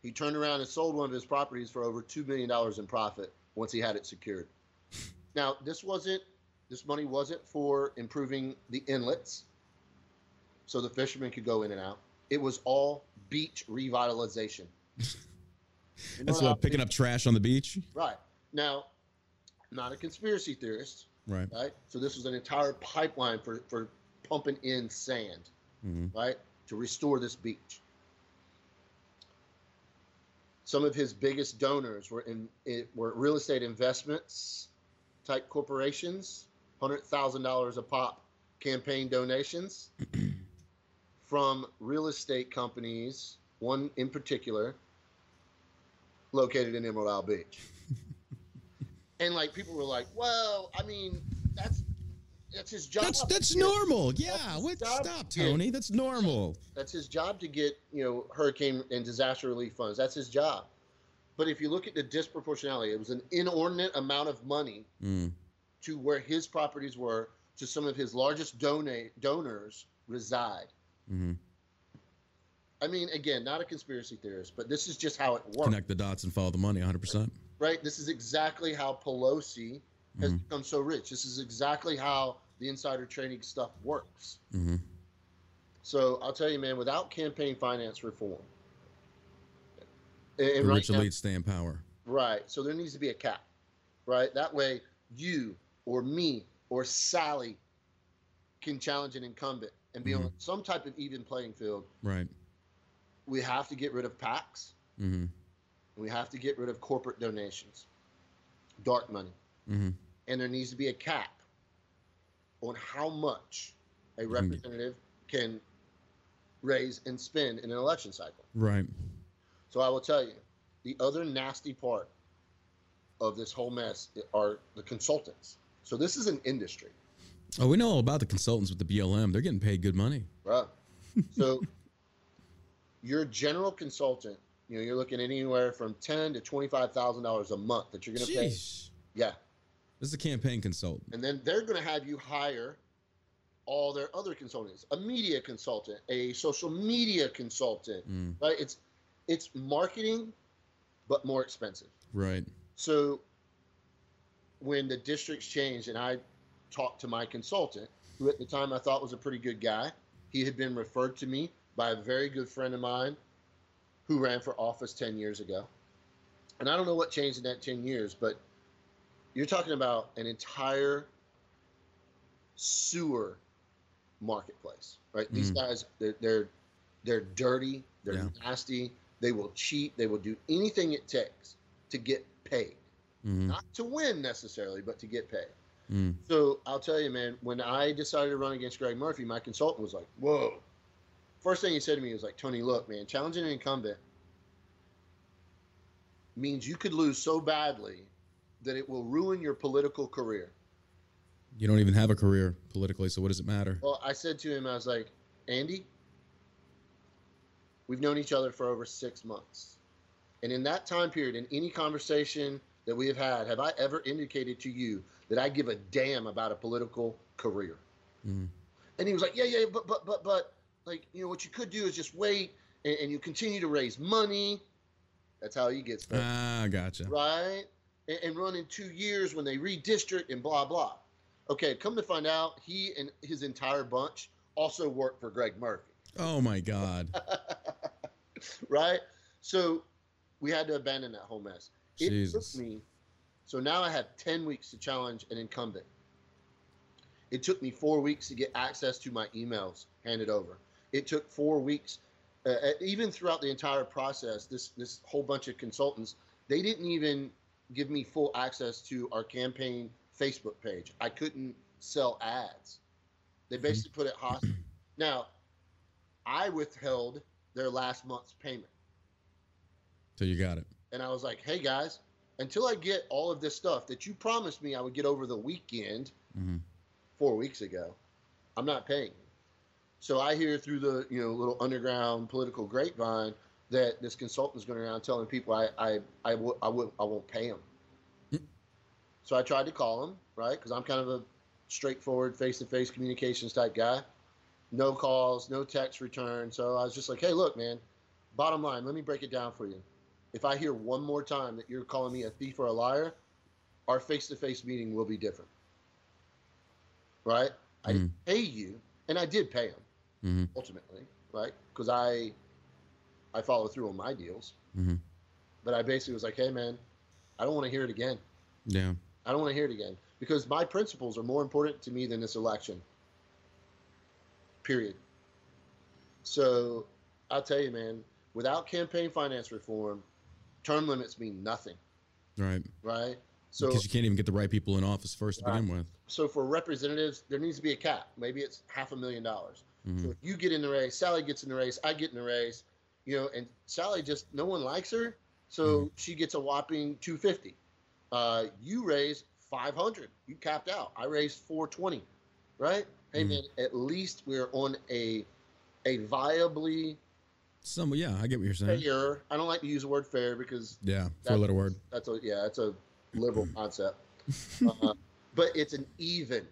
he turned around and sold one of his properties for over $2 million in profit once he had it secured. Now, this wasn't, this money wasn't for improving the inlets so the fishermen could go in and out. It was all beach revitalization. You know That's how what picking up trash on the beach. Right. Now, not a conspiracy theorist, Right. right? So this was an entire pipeline for, for pumping in sand, hmm right, to restore this beach. some of his biggest donors were in it were real estate investments type corporations, hundred thousand dollars a pop campaign donations from real estate companies, one in particular, located in Emerald Isle Beach. and like people were like, "Well, I mean, that's that's his job. That's that's to normal. Yeah. That's What? Stop, Yeah. Tony. That's normal. That's his job to get you know hurricane and disaster relief funds. That's his job. But if you look at the disproportionality, it was an inordinate amount of money Mm. to where his properties were to some of his largest donate donors reside. Hmm I mean, again, not a conspiracy theorist, but this is just how it works, Connect the dots and follow the money. 100. percent right? This is exactly how Pelosi has Mhm. become so rich. This is exactly how the insider trading stuff works. hmm So I'll tell you, man, without campaign finance reform, and The right rich now- elite stay in power. Right. So there needs to be a cap, right? That way you or me or Sally can challenge an incumbent and be on Mhm. some type of even playing field. Right. We have to get rid of PACs. Mm-hmm. We have to get rid of corporate donations, dark money. hmm And there needs to be a cap on how much a get- representative can raise and spend in an election cycle. Right. So I will tell you, the other nasty part of this whole mess are the consultants. So this is an industry, Oh, we know all about the consultants with the BLM. They're getting paid good money. right? So your general consultant, you know, you're looking anywhere from ten to twenty-five thousand dollars a month that you're going to pay. Yeah, This is a campaign consultant. and then they're going to have you hire all their other consultants, a media consultant, a social media consultant, Mm, right? It's it's marketing, but more expensive. right. So when the districts changed and I talked to my consultant, who at the time I thought was a pretty good guy, he had been referred to me by a very good friend of mine who ran for office 10 years ago. And I don't know what changed in that 10 years, but you're talking about an entire sewer marketplace, right? These Mm. guys, they're, they're they're dirty, they're Yeah. nasty, they will cheat, they will do anything it takes to get paid. hmm Not to win necessarily, but to get paid. Mm. So I'll tell you, man, when I decided to run against Greg Murphy, my consultant was like, Whoa. First thing he said to me was like, Tony, look, man, challenging an incumbent means you could lose so badly that it will ruin your political career. You don't even have a career politically, so what does it matter? Well, I said to him, I was like, Andy, we've known each other for over six months. And in that time period, in any conversation that we have had, have I ever indicated to you that I give a damn about a political career? Mm. And he was like, yeah, yeah, but, but, but, but, like, you know, what you could do is just wait and, and you continue to raise money. That's how he gets there, Ah, gotcha. right? And, and run in two years when they redistrict and blah, blah. Okay, come to find out, he and his entire bunch also worked for Greg Murphy, Oh my God. right? So we had to abandon that whole mess. It Jesus. took me, so now I have 10 weeks to challenge an incumbent. It took me four weeks to get access to my emails handed over. It took four weeks, uh, uh, even throughout the entire process, this, this whole bunch of consultants, they didn't even give me full access to our campaign Facebook page. I couldn't sell ads. They basically put it hostage. Now, I withheld their last month's payment. So you got it. And I was like, hey guys, until I get all of this stuff that you promised me I would get over the weekend hmm four weeks ago, I'm not paying. So I hear through the you know little underground political grapevine that this consultant's going around telling people I I I, w- I, w- I won't pay him. Mm. So I tried to call him, right? Because I'm kind of a straightforward, face-to-face communications type guy. No calls, no text return. So I was just like, hey, look, man. Bottom line, let me break it down for you. If I hear one more time that you're calling me a thief or a liar, our face-to-face meeting will be different. Right? I Mhm. didn't pay you, and I did pay him hmm ultimately, right? Because I I follow through on my deals. hmm But I basically was like, hey man, I don't want to hear it again. Yeah. I don't want to hear it again because my principles are more important to me than this election. Period. So I'll tell you, man, without campaign finance reform, term limits mean nothing, Right. right? So because you can't even get the right people in office first to Right. begin with. so for representatives, there needs to be a cap. Maybe it's half a million dollars. Mhm. So if you get in the race, Sally gets in the race, I get in the race, you know, and Sally just no one likes her, so she gets a whopping 250. Uh, you raise 500. You capped out. I raised 420. Right? Hey Mhm. man, at least we're on a a viably Some, yeah, I get what you're saying. fair. I don't like to use the word fair because Yeah, That- four letter word. that's a yeah, that's a liberal concept. Uh, but it's an even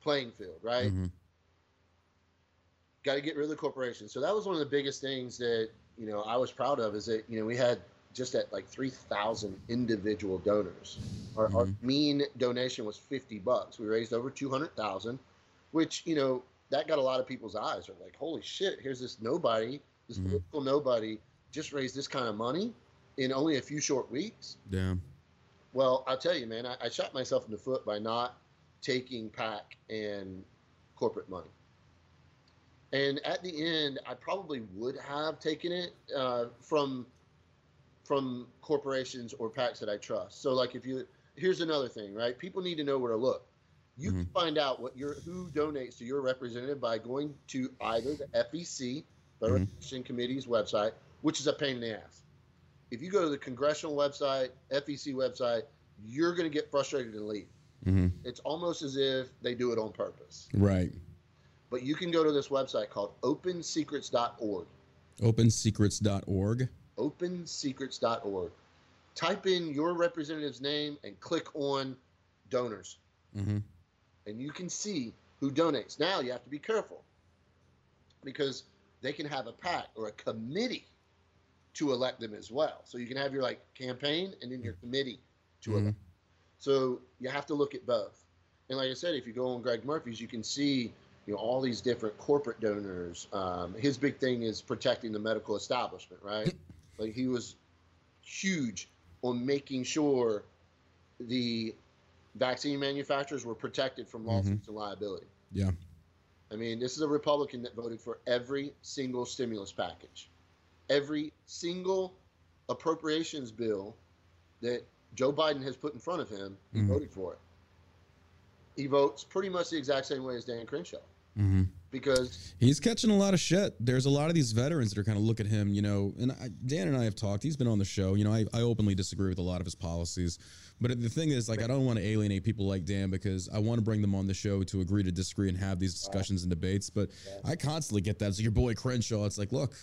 playing field, right? Mhm. got to get rid of the corporation. So that was one of the biggest things that you know I was proud of is that you know we had just at like three thousand individual donors. Our, our Mhm. mean donation was fifty bucks. We raised over two hundred thousand, which you know that got a lot of people's eyes. Are like, holy shit! Here's this nobody, this Mhm. political nobody, just raised this kind of money in only a few short weeks. Damn. Well, I'll tell you, man, I, I shot myself in the foot by not taking PAC and corporate money. And at the end, I probably would have taken it uh, from from corporations or PACs that I trust. So, like, if you here's another thing, right? People need to know where to look. You can find out what your who donates to your representative by going to either the FEC, Federal Mhm. Election Committee's website, which is a pain in the ass. If you go to the congressional website, FEC website, you're going to get frustrated and leave. hmm It's almost as if they do it on purpose. Right. But you can go to this website called opensecrets.org. Opensecrets.org. Opensecrets.org. Type in your representative's name and click on donors, hmm and you can see who donates. Now you have to be careful because they can have a PAC or a committee to elect them as well. So you can have your like campaign and then your committee to Mhm. elect. So you have to look at both. And like I said, if you go on Greg Murphy's, you can see you know all these different corporate donors. Um, his big thing is protecting the medical establishment, right? like he was huge on making sure the vaccine manufacturers were protected from lawsuits and liability. Yeah. I mean, this is a Republican that voted for every single stimulus package, every single appropriations bill that Joe Biden has put in front of him. He Mhm. voted for it. He votes pretty much the exact same way as Dan Crenshaw hmm because He's catching a lot of shit. There's a lot of these veterans that are kind of look at him, you know, and I, Dan and I have talked. He's been on the show. You know, I, I openly disagree with a lot of his policies. But the thing is, like, I don't want to alienate people like Dan because I want to bring them on the show to agree to disagree and have these discussions and debates. But I constantly get that. It's your boy Crenshaw. It's like, look,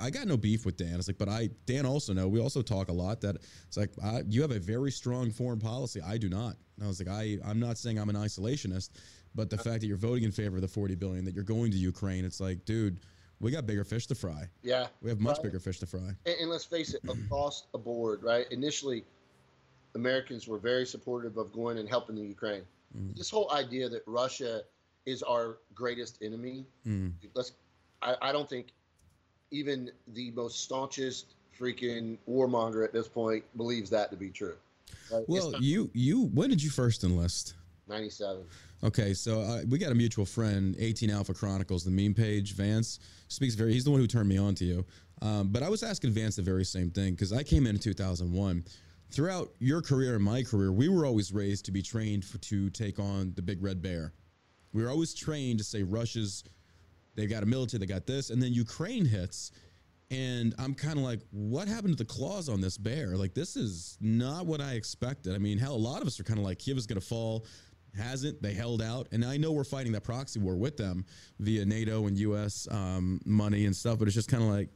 I got no beef with Dan. It's like, but I, Dan also know, we also talk a lot that it's like, I, you have a very strong foreign policy. I do not. And I was like, I, I'm not saying I'm an isolationist, but the fact that you're voting in favor of the 40 billion, that you're going to Ukraine, it's like, dude, we got bigger fish to fry. yeah, We have much Right. bigger fish to fry. and, and let's face it, across the board, right? Initially, Americans were very supportive of going and helping the Ukraine. Mhm. This whole idea that Russia is our greatest enemy, Mm. let's, I, I don't think even the most staunchest freaking warmonger at this point believes that to be true. Right? Well, not you, you, when did you first enlist? 97. Okay, so uh, we got a mutual friend, 18 Alpha Chronicles, the meme page. Vance speaks very. He's the one who turned me on to you. Um, but I was asking Vance the very same thing because I came in in 2001. Throughout your career and my career, we were always raised to be trained for, to take on the big red bear. We were always trained to say Russia's, they got a military, they got this, and then Ukraine hits, and I'm kind of like, what happened to the claws on this bear? Like, this is not what I expected. I mean, hell, a lot of us are kind of like, Kiev is going to fall. Hasn't. They held out. And I know we're fighting that proxy war with them via NATO and US um, money and stuff, but it's just kind of like,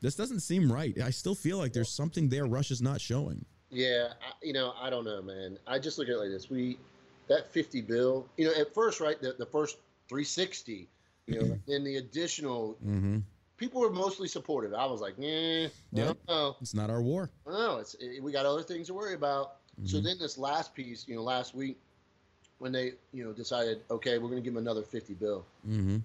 this doesn't seem right. I still feel like there's something there Russia's not showing. Yeah, I, you know, I don't know, man. I just look at it like this. We that 50 bill, you know, at first, right, the, the first 360, you know, then the additional Mm-hmm. people were mostly supportive. I was like, eh, don't know. It's not our war. No. It's it, we got other things to worry about. So Mhm. then this last piece, you know, last week when they, you know, decided, okay, we're going to give them another 50 bill. Mm-hmm.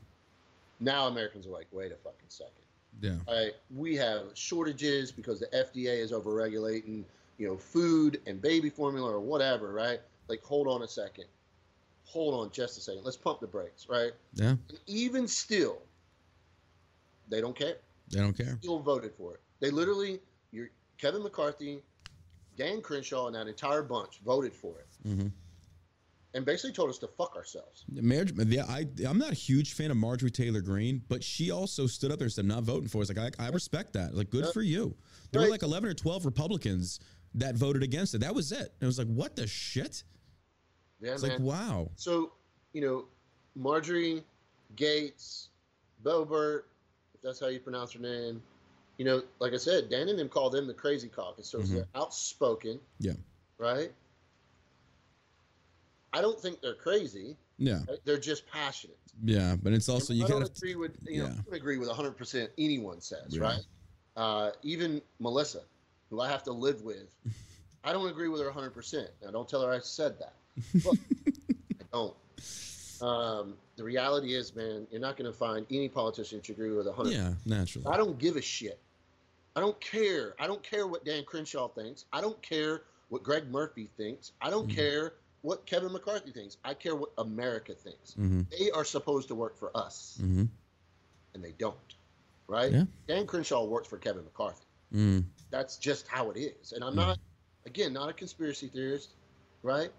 Now Americans are like, wait a fucking second. Yeah. All right, we have shortages because the FDA is overregulating, you know, food and baby formula or whatever, right? Like, hold on a second. Hold on just a second. Let's pump the brakes, right? Yeah. And even still, they don't care. They don't care. Still voted for it. They literally, you're Kevin McCarthy Dan Crenshaw and that entire bunch voted for it, Mm-hmm. And basically told us to fuck ourselves. Marriage, yeah, I, I'm not a huge fan of Marjorie Taylor Greene, but she also stood up there and said, "I'm not voting for." it. It's like I, I respect that. Like, good Yeah. for you. There were like 11 or 12 Republicans that voted against it. That was it. And it was like, what the shit? Yeah, It's man. like, wow. So, you know, Marjorie Gaetz, Boebert, if that's how you pronounce her name, you know, like I said, Dan and them call them the crazy caucus. So Mhm. they're outspoken, Yeah, right? I don't think they're crazy. yeah. They're just passionate. yeah. But it's also And you I kind don't of agree with you know yeah. I don't agree with 100 percent anyone says Yeah. right. Uh, even Melissa, who I have to live with, I don't agree with her 100 percent. Now don't tell her I said that. But I don't. Um, the reality is, man, you're not going to find any politician that you agree with 100. yeah, naturally. I don't give a shit. I don't care. I don't care what Dan Crenshaw thinks. I don't care what Greg Murphy thinks. I don't Mhm. care what Kevin McCarthy thinks. I care what America thinks. Mm-hmm. They are supposed to work for us Mm-hmm. and they don't. Right? Yeah. Dan Crenshaw works for Kevin McCarthy. Mm. That's just how it is. And I'm Mhm. not, again, not a conspiracy theorist, right?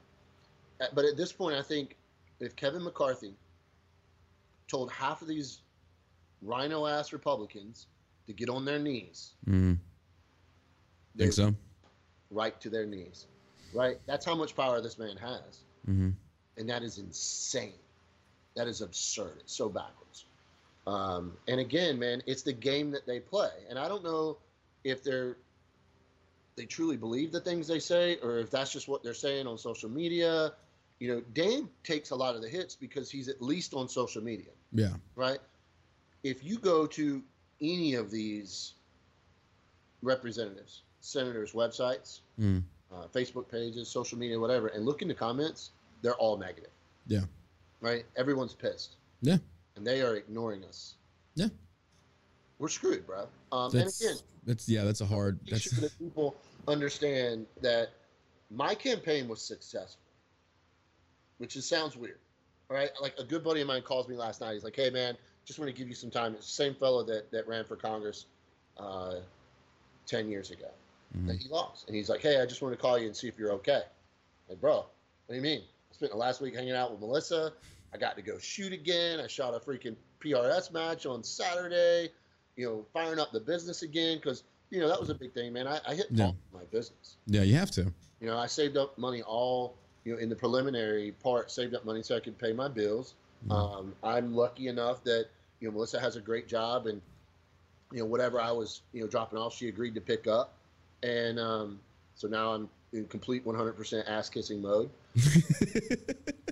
Uh, But at this point, I think if Kevin McCarthy told half of these rhino ass Republicans to get on their knees, Mm. they Think so? right to their knees, right? That's how much power this man has. Mm-hmm. and that is insane. That is absurd. It's so backwards. Um, and again, man, it's the game that they play, and I don't know if they're they truly believe the things they say, or if that's just what they're saying on social media. You know, Dave takes a lot of the hits because he's at least on social media, Yeah. right? If you go to any of these representatives, senators' websites, Mm. Uh, Facebook pages, social media, whatever, and look in the comments, they're all negative. Yeah. Right? Everyone's pissed. Yeah. And they are ignoring us. Yeah. We're screwed, bro. Um, and That's again, that's yeah. That's a hard. That's sure that people understand that my campaign was successful, which is, sounds weird. All right. Like a good buddy of mine calls me last night. He's like, hey, man, just want to give you some time. It's the same fellow that, that ran for Congress uh, 10 years ago that Mhm. he lost. And he's like, hey, I just want to call you and see if you're okay. Like, bro, what do you mean? I spent the last week hanging out with Melissa. I got to go shoot again. I shot a freaking PRS match on Saturday, you know, firing up the business again because, you know, that was a big thing, man. I, I hit Yeah. my business. yeah. You have to. You know, I saved up money all, you know, in the preliminary part, saved up money so I could pay my bills. Mhm. Um, I'm lucky enough that, you know, Melissa has a great job and, you know, whatever I was, you know, dropping off, she agreed to pick up. And um, so now I'm in complete 100% ass kissing mode.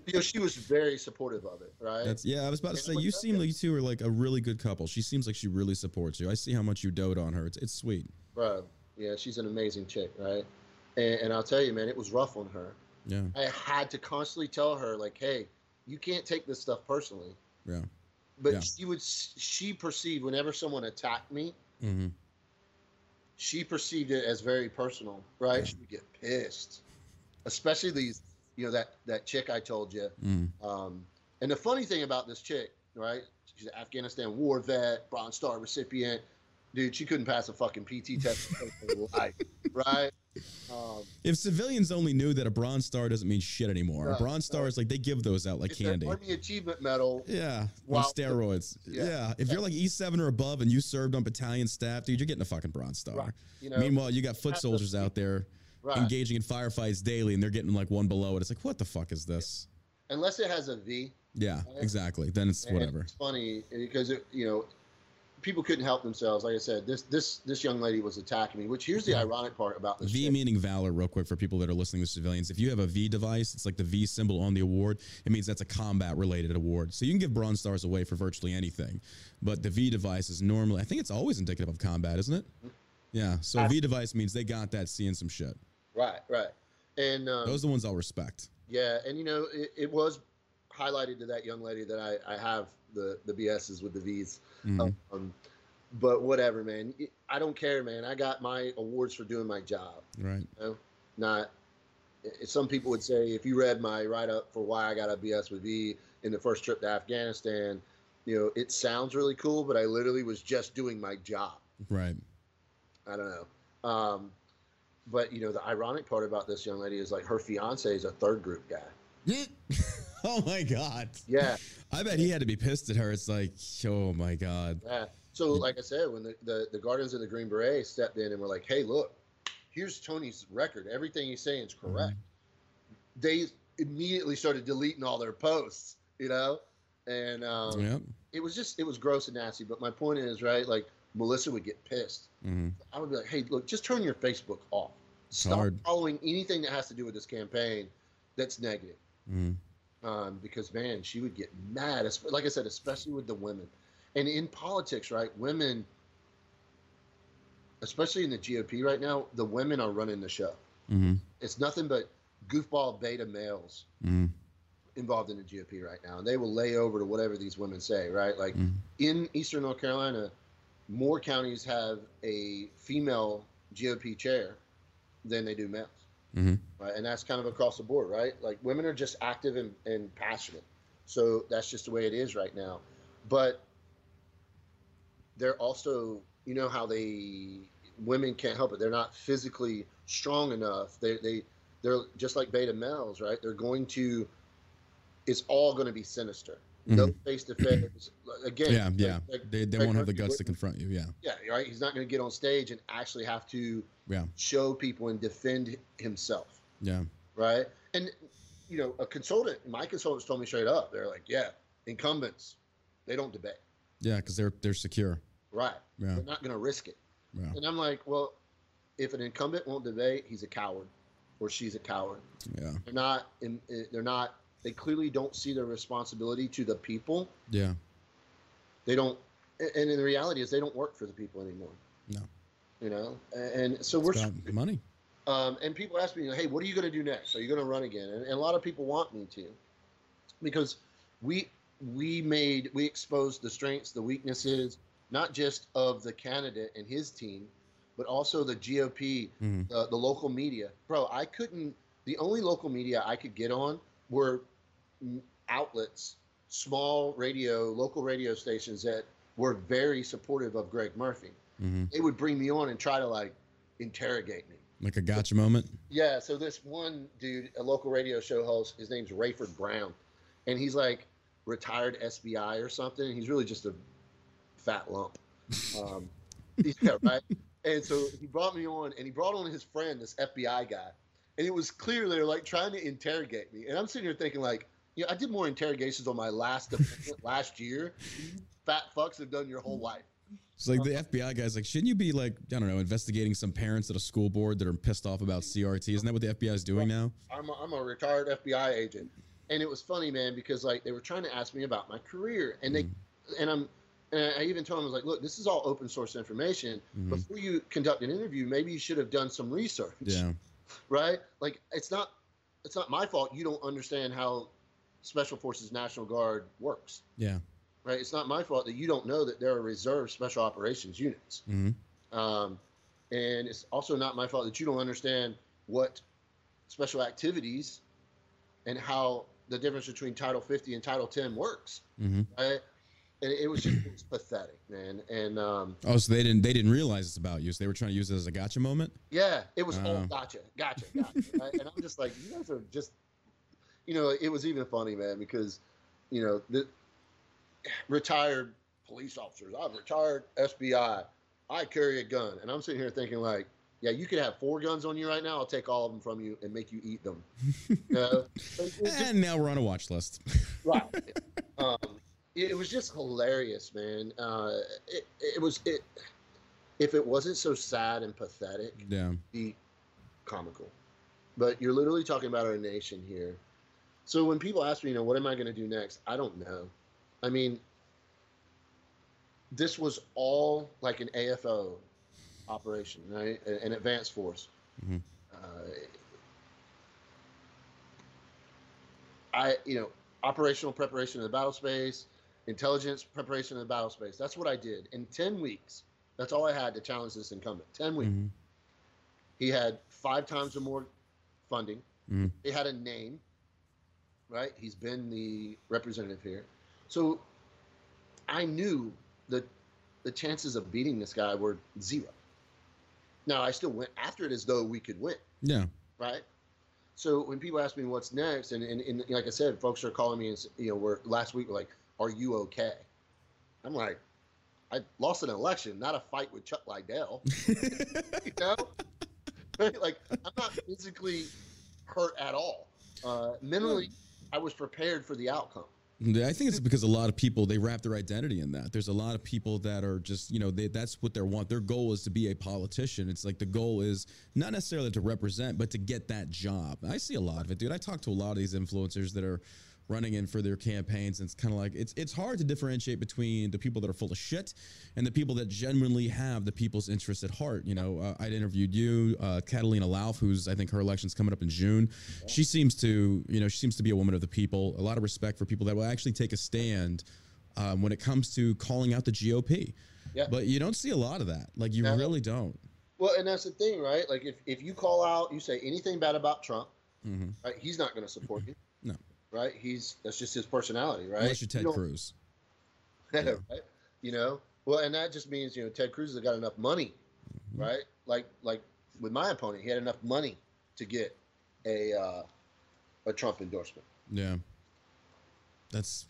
You know, she was very supportive of it, right? That's yeah. I was about to And say you seem like you two are like a really good couple. She seems like she really supports you. I see how much you dote on her. It's it's sweet. Bro, yeah, she's an amazing chick, right? And, and I'll tell you, man, it was rough on her. Yeah. I had to constantly tell her, like, hey, you can't take this stuff personally. Yeah. But Yeah. she would, she perceived whenever someone attacked me, Mm-hmm. She perceived it as very personal, right? She would get pissed, especially these, you know, that that chick I told you. Mm. Um, and the funny thing about this chick, right? She's an Afghanistan war vet, Bronze Star recipient. Dude, she couldn't pass a fucking PT test life, right? Um, If civilians only knew that a bronze star doesn't mean shit anymore, a bronze star is like they give those out like it's an candy. Army Achievement Medal. Yeah, on steroids. Yeah. Yeah. if you're like E7 or above and you served on battalion staff, dude, you're getting a fucking bronze star. Right. You know, Meanwhile, you got foot soldiers out there right. engaging in firefights daily, and they're getting like one below it. It's like, what the fuck is this? Unless it has a V. Yeah, Right. exactly. Then it's And whatever. It's funny because it, you know, people couldn't help themselves. Like I said, this this this young lady was attacking me. Which here's the Yeah. ironic part about this. V chick. meaning valor, real quick for people that are listening to civilians. If you have a V device, it's like the V symbol on the award. It means that's a combat related award. So you can give bronze stars away for virtually anything. But the V device is normally, I think it's always indicative of combat, isn't it? Yeah. So a V device means they got that seeing some shit. Right, right. And um, Those are the ones I'll respect. yeah, and you know, it, it was highlighted to that young lady that I, I have the the BSs with the V's. Mhm. Um, but whatever, man. I don't care, man. I got my awards for doing my job. Right. You know? Not. Some people would say if you read my write up for why I got a BS with V in the first trip to Afghanistan, you know, it sounds really cool, but I literally was just doing my job. Right. I don't know. Um, but you know, the ironic part about this young lady is like her fiance is a third group guy. oh my god. Yeah. I bet he had to be pissed at her. It's like, oh my god. Yeah. So, like I said, when the, the, the Guardians of the Green Beret stepped in and were like, hey, look, here's Tony's record. Everything he's saying is correct. Mm-hmm. They immediately started deleting all their posts, you know? And um, yep. it was just, it was gross and nasty. But my point is, right, like Melissa would get pissed. Mm-hmm. I would be like, hey, look, just turn your Facebook off. Stop hard. following anything that has to do with this campaign that's negative. Mm-hmm. Um, because, man, she would get mad. Like I said, especially with the women. And in politics, right, women, especially in the GOP right now, the women are running the show. Mm-hmm. It's nothing but goofball beta males mm-hmm. involved in the GOP right now. And they will lay over to whatever these women say, right? Like mm-hmm. in Eastern North Carolina, more counties have a female GOP chair than they do males. Mm-hmm. Right? And that's kind of across the board, right? Like women are just active and, and passionate. So that's just the way it is right now. But they're also, you know, how they women can't help it. They're not physically strong enough. They they they're just like beta males, right? They're going to. It's all going to be sinister. Mm-hmm. No face to face. Again, yeah, yeah. Like, they they won't have the guts to confront you. Yeah. Yeah, right. He's not going to get on stage and actually have to yeah. show people and defend himself. Yeah. Right. And you know, a consultant, my consultants told me straight up, they're like, yeah, incumbents, they don't debate. Yeah, because they're they're secure. Right. Yeah. They're not going to risk it. Yeah. And I'm like, well, if an incumbent won't debate, he's a coward, or she's a coward. Yeah. They're not. In, eh, they're not. They clearly don't see their responsibility to the people. Yeah. They don't. And in the reality is, they don't work for the people anymore. No. You know, and so it's we're money. Um, and people ask me, hey, what are you going to do next? Are you going to run again? And, and a lot of people want me to, because we we made we exposed the strengths, the weaknesses, not just of the candidate and his team, but also the GOP, mm-hmm. the, the local media. Bro, I couldn't, the only local media I could get on were outlets, small radio, local radio stations that were very supportive of Greg Murphy. Mm-hmm. They would bring me on and try to like interrogate me. Like a gotcha moment? Yeah. So this one dude, a local radio show host, his name's Rayford Brown. And he's like retired SBI or something. He's really just a fat lump. Um, yeah, right. And so he brought me on, and he brought on his friend, this FBI guy, and it was clear they're like trying to interrogate me. And I'm sitting here thinking, like, you know, I did more interrogations on my last last year. fat fucks have done your whole life. It's like the FBI guy's like, shouldn't you be like, I don't know, investigating some parents at a school board that are pissed off about CRT? Isn't that what the FBI is doing now? I'm a, I'm a retired FBI agent, and it was funny, man, because like they were trying to ask me about my career, and they, mm. and I'm and I even told them I was like, look, this is all open source information. Mm-hmm. Before you conduct an interview, maybe you should have done some research. Yeah. Right? Like it's not it's not my fault you don't understand how Special Forces National Guard works. Yeah. Right? It's not my fault that you don't know that there are reserve special operations units. Mm-hmm. Um, and it's also not my fault that you don't understand what special activities and how the difference between Title 50 and Title 10 works. Mm-hmm. Right? and it was just it was pathetic, man. And um, oh, so they didn't they didn't realize it's about you. So they were trying to use it as a gotcha moment. Yeah, it was uh. all gotcha, gotcha, gotcha. right? And I'm just like, you guys are just, you know, it was even funny, man, because, you know, the retired police officers. I'm retired SBI. I carry a gun, and I'm sitting here thinking like, yeah, you could have four guns on you right now. I'll take all of them from you and make you eat them. You and now we're on a watch list. right. Um, it was just hilarious, man. Uh, it, it was it. If it wasn't so sad and pathetic, yeah, be comical. But you're literally talking about our nation here. So when people ask me, you know, what am I going to do next? I don't know. I mean, this was all like an AFO operation, right? An advanced force. Mm-hmm. Uh, I, you know, operational preparation of the battle space, intelligence, preparation in the battle space. That's what I did in 10 weeks. That's all I had to challenge this incumbent. 10 weeks. Mm-hmm. He had five times or more funding. Mm-hmm. He had a name, right? He's been the representative here. So I knew that the chances of beating this guy were zero. Now I still went after it as though we could win, Yeah. right? So when people ask me what's next, and, and, and like I said, folks are calling me and you know, we're last week we're like, "Are you okay?" I'm like, I lost an election, not a fight with Chuck Liddell. you know, like I'm not physically hurt at all. Uh, mentally, I was prepared for the outcome. I think it's because a lot of people they wrap their identity in that. There's a lot of people that are just you know they, that's what they want. Their goal is to be a politician. It's like the goal is not necessarily to represent, but to get that job. I see a lot of it, dude. I talk to a lot of these influencers that are running in for their campaigns, and it's kind of like it's it's hard to differentiate between the people that are full of shit and the people that genuinely have the people's interests at heart. You know, uh, I'd interviewed you, uh, Catalina Lauf, who's I think her election's coming up in June. She seems to, you know, she seems to be a woman of the people. A lot of respect for people that will actually take a stand um, when it comes to calling out the GOP. Yeah. But you don't see a lot of that. Like you No. really don't. Well, and that's the thing, right? Like if, if you call out, you say anything bad about Trump, hmm right? He's not going to support you. No. Right? He's that's just his personality, right? Unless you're Ted You don't- Cruz. right? You know, well, and that just means you know Ted Cruz has got enough money, Mm-hmm. right? Like like with my opponent, he had enough money to get a uh, a Trump endorsement. Yeah. That's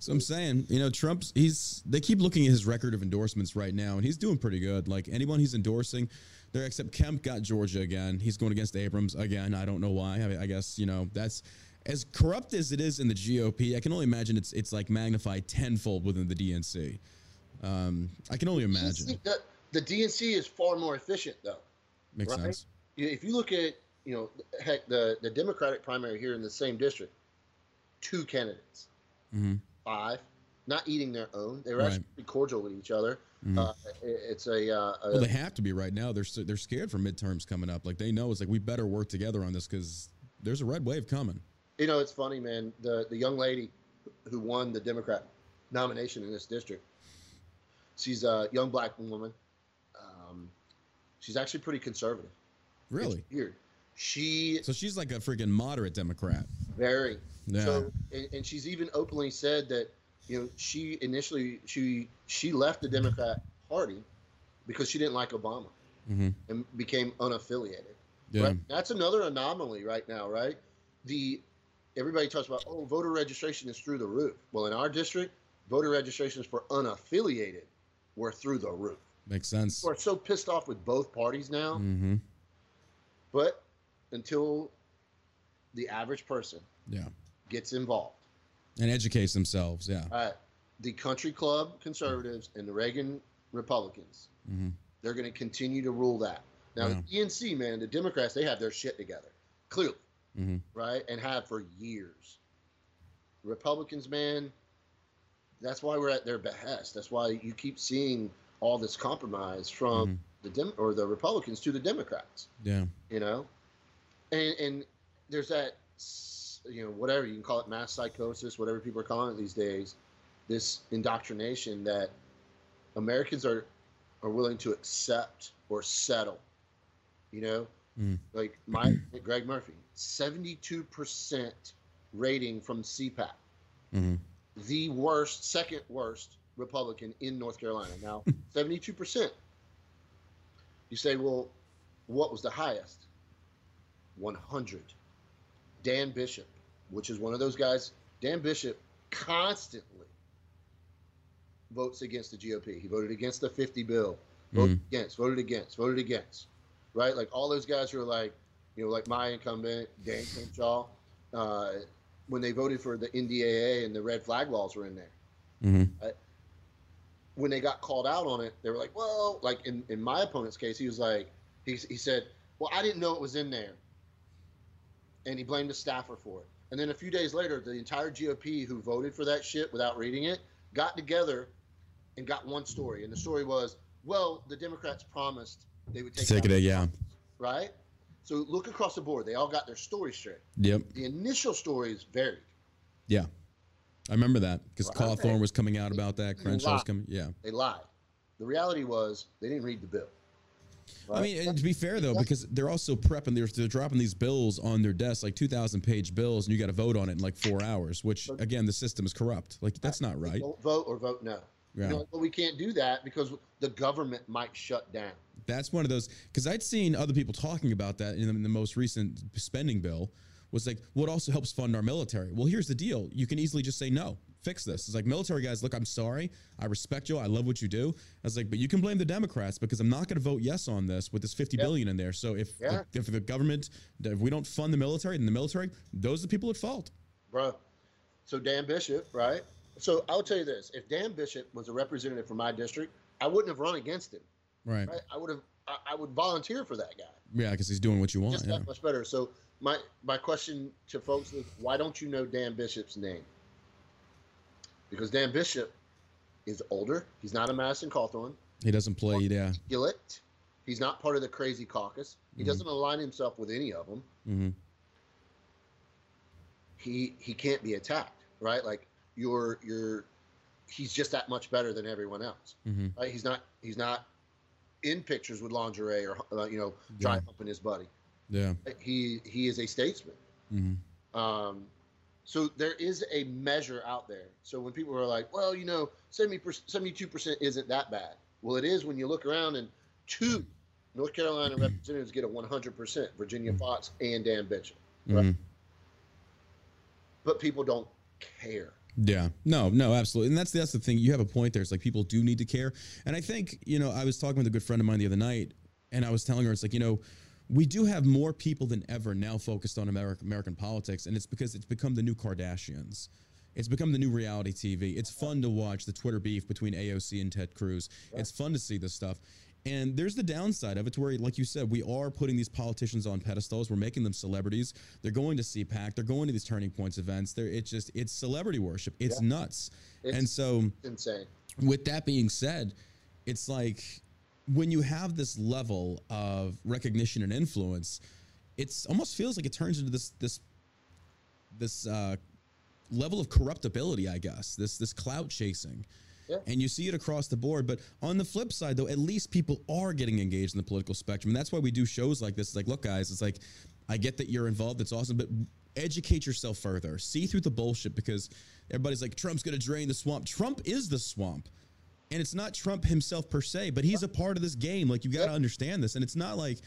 So I'm saying, you know, Trump's he's they keep looking at his record of endorsements right now, and he's doing pretty good. Like anyone he's endorsing, there except Kemp got Georgia again. He's going against Abrams again. I don't know why. I, mean, I guess you know that's as corrupt as it is in the GOP. I can only imagine it's it's like magnified tenfold within the DNC. Um, I can only imagine. The, the DNC is far more efficient, though. Makes right? sense. If you look at you know heck the the Democratic primary here in the same district, two candidates, hmm five, not eating their own. They were Right. actually pretty cordial with each other. Mhm. Uh, it- it's a, uh, a Well, they have to be right now. They're they're scared for midterms coming up. Like they know it's like we better work together on this because there's a red wave coming. You know, it's funny, man. The the young lady who won the Democrat nomination in this district, she's a young black woman. Um, she's actually pretty conservative. Really. It's weird. She So she's like a freaking moderate Democrat. very Yeah. so, and, and she's even openly said that you know she initially she she left the Democrat Party because she didn't like Obama hmm and became unaffiliated. Yeah. Right? That's another anomaly right now, right? The everybody talks about oh voter registration is through the roof. Well, in our district, voter registrations for unaffiliated were through the roof. Makes sense. We're so pissed off with both parties now, hmm but until the average person Yeah. gets involved, And educates themselves. Yeah. uh, the country club conservatives and the Reagan Republicans, hmm they're going to continue to rule that. Now, Yeah. the DNC, man, the Democrats, they have their shit together, clearly. Hmm right? And have for years. Republicans, man, that's why we're at their behest. That's why you keep seeing all this compromise from Mhm. the Dem- or the Republicans to the Democrats. Yeah. You know, and and there's that you know whatever you can call it mass psychosis, whatever people are calling it these days. This indoctrination that Americans are are willing to accept or settle. You know, Mm. like my Greg Murphy, seventy-two percent rating from CPAC, hmm the worst, second worst Republican in North Carolina. Now, seventy-two percent. You say, well, what was the highest? One hundred. Dan Bishop, which is one of those guys. Dan Bishop constantly votes against the GOP. He voted against the 50 bill, voted against, voted against, voted against, right? Like all those guys who are like, you know, like my incumbent, Dan Crenshaw, uh, when they voted for the NDAA and the red flag laws were in there. hmm When they got called out on it, they were like, well, like in, in my opponent's case, he was like, he, he said, well, I didn't know it was in there. And he blamed the staffer for it. And then a few days later, the entire GOP who voted for that shit without reading it got together and got one story. And the story was, well, the Democrats promised they would take, Take it, out- yeah. right? So look across the board. They all got their story straight. Yep. The initial story is varied. Yeah. I remember that because Right. Cawthorn was coming out about that. Crenshaw was coming. Yeah. They lied. The reality was they didn't read the bill. I mean, and to be fair though, because they're also prepping, they're, they're dropping these bills on their desk, like 2,000 page bills, and you got to vote on it in like four hours, which again, the system is corrupt. Like, that's not right. Vote or vote no. Yeah. You know, but we can't do that because the government might shut down. that's one of those because I'd seen other people talking about that in the, in the most recent spending bill. Was like what also helps fund our military. Well, here's the deal: you can easily just say no, fix this. It's like military guys. Look, I'm sorry. I respect you. I love what you do. I was like, but you can blame the Democrats because I'm not going to vote yes on this with this fifty Yeah. billion in there. So if Yeah. if the government if we don't fund the military, then the military those are the people at fault. bro. So Dan Bishop, right? So I'll tell you this: if Dan Bishop was a representative for my district, I wouldn't have run against him. Right. Right? I would have. I, I would volunteer for that guy. Yeah, because he's doing what you want. Just Yeah. that much better. So my my question to folks is, why don't you know Dan Bishop's name? Because Dan Bishop is older. He's not a Madison Cawthorn. He doesn't play. Yeah. Gillett. He's not part of the crazy caucus. He Mhm. doesn't align himself with any of them. hmm He he can't be attacked, right? Like you're you're he's just that much better than everyone else. hmm Right? He's not he's not in pictures with lingerie or uh, you know dry Yeah. humping his buddy. Yeah. He he is a statesman. hmm Um, so there is a measure out there. So when people are like, well, you know, 70 72 percent isn't that bad. Well, it is when you look around and two North Carolina representatives get a 100 percent. Virginia Mhm. Foxx and Dan Bishop, hmm but people don't care. Yeah, no, no, absolutely, and that's that's the thing. You have a point there. It's like people do need to care, and I think you know I was talking with a good friend of mine the other night, and I was telling her it's like you know we do have more people than ever now focused on American American politics, and it's because it's become the new Kardashians. It's become the new reality TV. It's fun to watch the Twitter beef between AOC and Ted Cruz. It's fun to see this stuff. And there's the downside of it to where, like you said, we are putting these politicians on pedestals. We're making them celebrities. They're going to CPAC. They're going to these Turning Points events. They're, it's just, it's celebrity worship. It's Yeah. nuts. It's and so, insane. with that being said, it's like when you have this level of recognition and influence, it's almost feels like it turns into this this this uh, level of corruptibility, I guess. This this clout chasing. Yeah. And you see it across the board. But on the flip side, though, at least people are getting engaged in the political spectrum. And that's why we do shows like this. It's like, look, guys, it's like, I get that you're involved. It's awesome. But educate yourself further. See through the bullshit because everybody's like, Trump's going to drain the swamp. Trump is the swamp. And it's not Trump himself per se, but he's a part of this game. Like, you got to Yep. understand this. And it's not like,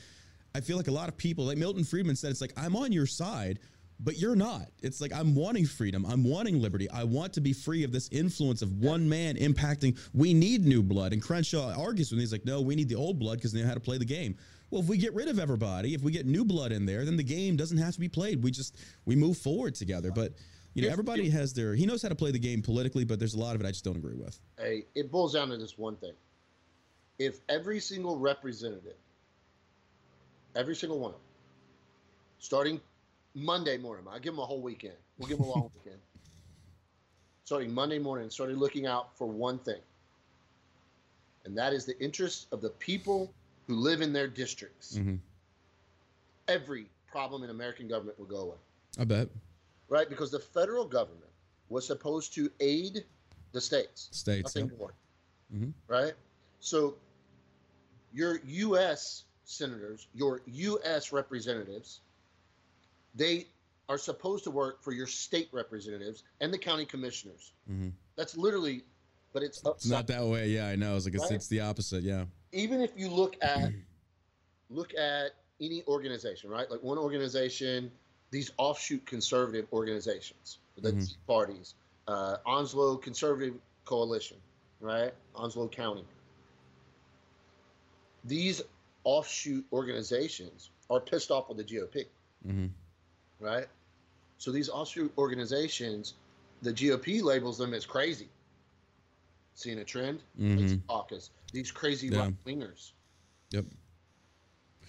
I feel like a lot of people, like Milton Friedman said, it's like, I'm on your side, but you're not. It's like, I'm wanting freedom. I'm wanting liberty. I want to be free of this influence of one man impacting. We need new blood. And Crenshaw argues with me. He's like, no, we need the old blood because they know how to play the game. Well, if we get rid of everybody, if we get new blood in there, then the game doesn't have to be played. We just, we move forward together. But, you know, everybody has their, he knows how to play the game politically, but there's a lot of it I just don't agree with. Hey, it boils down to this one thing. If every single representative, every single one of them, starting Monday morning, I give them a whole weekend. We'll give them a long weekend. Starting Monday morning, started looking out for one thing, and that is the interests of the people who live in their districts. Mhm. Every problem in American government will go away. I bet. right? Because the federal government was supposed to aid the states, States. nothing yep. more, Mhm. right? So your U.S. senators, your U.S. representatives, they are supposed to work for your state representatives and the county commissioners. Mhm. That's literally, but it's It's not that way. Yeah, I know. It's like, Right? it's the opposite. Yeah. even if you look at look at any organization, right? Like one organization, these offshoot conservative organizations, the Mhm. Tea parties, uh, Onslow Conservative Coalition, right? Onslow County. These offshoot organizations are pissed off with the GOP, hmm right? So these offshoot organizations, the GOP labels them as crazy. Seeing a trend? Crazy hmm caucus. These crazy Yeah. wingers. Yep.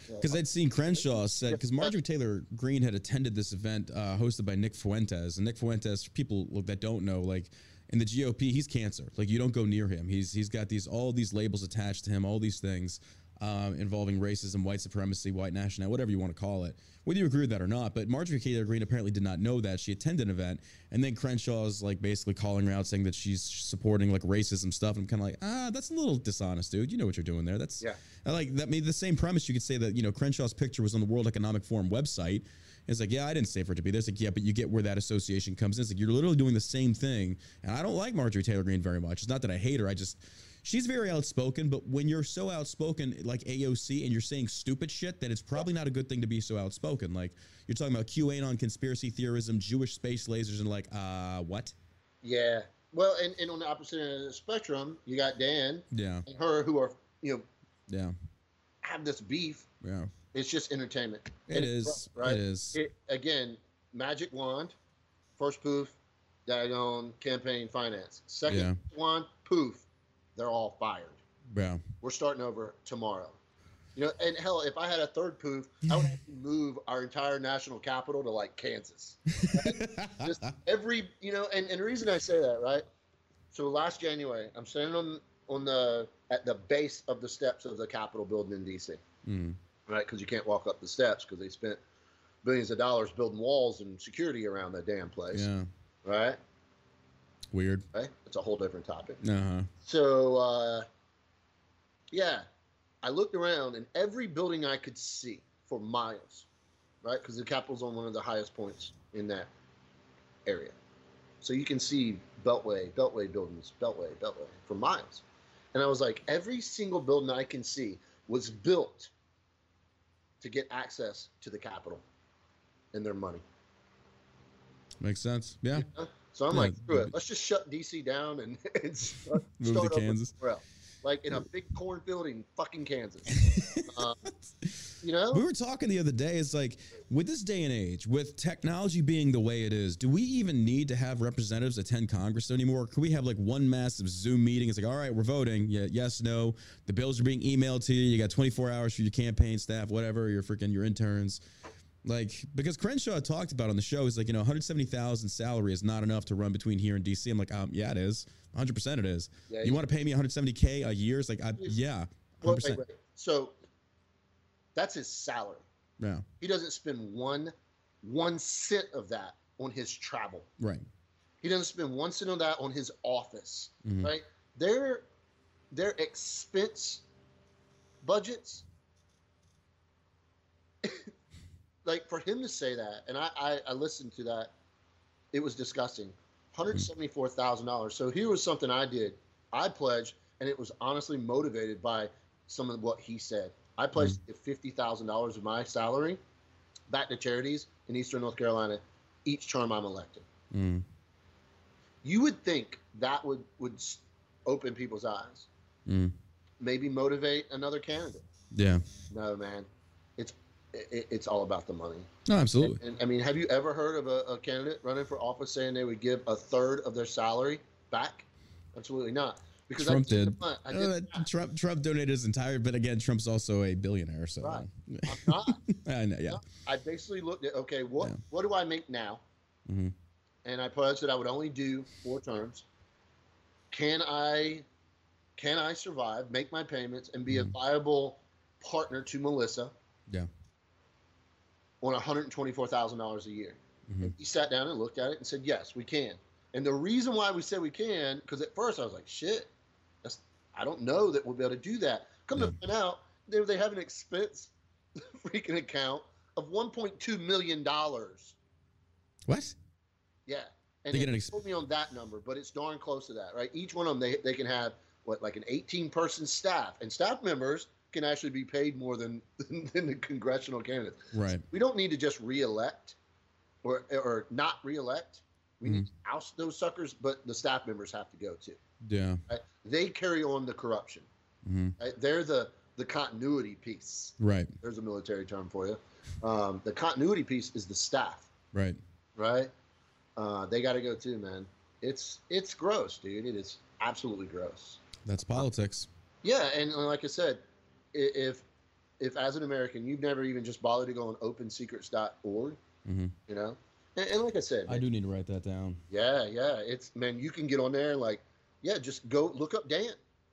Because I'd seen Crenshaw said because Marjorie Taylor Greene had attended this event uh, hosted by Nick Fuentes, and Nick Fuentes, for people that don't know, like in the GOP, he's cancer. Like you don't go near him. He's he's got these all these labels attached to him, all these things um, involving racism, white supremacy, white nationality, whatever you want to call it. Whether you agree with that or not, but Marjorie Taylor Greene apparently did not know that she attended an event, and then Crenshaw's like basically calling her out, saying that she's supporting like racism stuff. I'm kind of like, ah, that's a little dishonest, dude. You know what you're doing there. That's Yeah. I like that made the same premise. You could say that, you know, Crenshaw's picture was on the World Economic Forum website. It's like, yeah, I didn't say for it to be there. It's like, yeah, but you get where that association comes in. It's like you're literally doing the same thing. And I don't like Marjorie Taylor Greene very much. It's not that I hate her. I just she's very outspoken, but when you're so outspoken like AOC and you're saying stupid shit, then it's probably not a good thing to be so outspoken. Like you're talking about QAnon conspiracy theorism, Jewish space lasers, and like, uh, what? Yeah. Well, and, and on the opposite end of the spectrum, you got Dan Yeah, and her who are you know yeah, have this beef. yeah. It's just entertainment. It And is. rough, right? It is. It, again, magic wand, first poof, daggone campaign finance. Second Yeah. wand, poof, they're all fired. yeah. We're starting over tomorrow. You know, and hell, if I had a third poof, I would have to move our entire national capital to like Kansas. Just every, you know, and, and the reason I say that, right? So last January, I'm standing on on the at the base of the steps of the Capitol building in DC, Mm, right? Because you can't walk up the steps because they spent billions of dollars building walls and security around that damn place, yeah. right? Weird. Right? It's a whole different topic. Uh huh. So, uh, yeah, I looked around and every building I could see for miles, right? Because the Capitol's on one of the highest points in that area. So you can see Beltway, Beltway buildings, Beltway, Beltway for miles. And I was like, every single building I can see was built to get access to the Capitol and their money. Makes sense. Yeah. So I'm Yeah, like, screw it. Let's just shut DC down and, and start, Move to start over Kansas. Like in a big cornfield in fucking Kansas. Uh, you know? We were talking the other day. It's like with this day and age, with technology being the way it is, do we even need to have representatives attend Congress anymore? Could we have like one massive Zoom meeting? It's like, all right, we're voting. Yeah, yes, no. The bills are being emailed to you. You got 24 hours for your campaign staff, whatever. Your freaking your interns. Like because Crenshaw talked about on the show, he's like, you know, 170,000 salary is not enough to run between here and DC. I'm like, um, yeah, it is. 100 percent it is. Yeah, you you- want to pay me 170k a year? It's like, I, yeah, 100 Well, wait, wait. So that's his salary. Yeah, He doesn't spend one one cent of that on his travel. right. He doesn't spend one cent of that on his office. Mhm. Right? Their their expense budgets like for him to say that, and I, I, I listened to that, it was disgusting. Hundred seventy four thousand dollars. So here was something I did. I pledged, and it was honestly motivated by some of what he said. I pledged fifty thousand dollars of my salary back to charities in Eastern North Carolina each term I'm elected. Mm. You would think that would would open people's eyes, Mm. maybe motivate another candidate. Yeah. No, man, it, it's all about the money. No, absolutely. And I mean, have you ever heard of a, a candidate running for office saying they would give a third of their salary back? Absolutely not. Because Trump did. did. Uh, did the math. Trump Trump donated his entire, but again, Trump's also a billionaire, so Right. I'm not. I know, yeah. I basically looked at okay, what Yeah. what do I make now? Mhm. And I pledged that I would only do four terms. Can I can I survive, make my payments, and be a Mhm. viable partner to Melissa? Yeah. On one hundred and twenty four thousand dollars a year. Mhm. He sat down and looked at it and said, "Yes, we can." And the reason why we said we can, because at first I was like, "Shit, that's I don't know that we'll be able to do that." Come to find out, they they have an expense freaking account of 1.2 million dollars. What? Yeah, and They they get an ex- told me on that number, but it's darn close to that, right? Each one of them they they can have what like an 18 person staff, and staff members can actually be paid more than than the congressional candidates. Right. We don't need to just reelect or or not reelect. We need to oust those suckers, but the staff members have to go too. Yeah. Right? They carry on the corruption. hmm Right? They're the the continuity piece. Right. There's a military term for you. Um, the continuity piece is the staff, Right. right? Uh, they got to go too, man. It's it's gross, dude. It is absolutely gross. That's politics. Yeah, and like I said, if if as an American you've never even just bothered to go on OpenSecrets.org, hmm you know, and, and like I said, I do need to write that down. Yeah, yeah. It's man, you can get on there and like, yeah, just go look up Dan.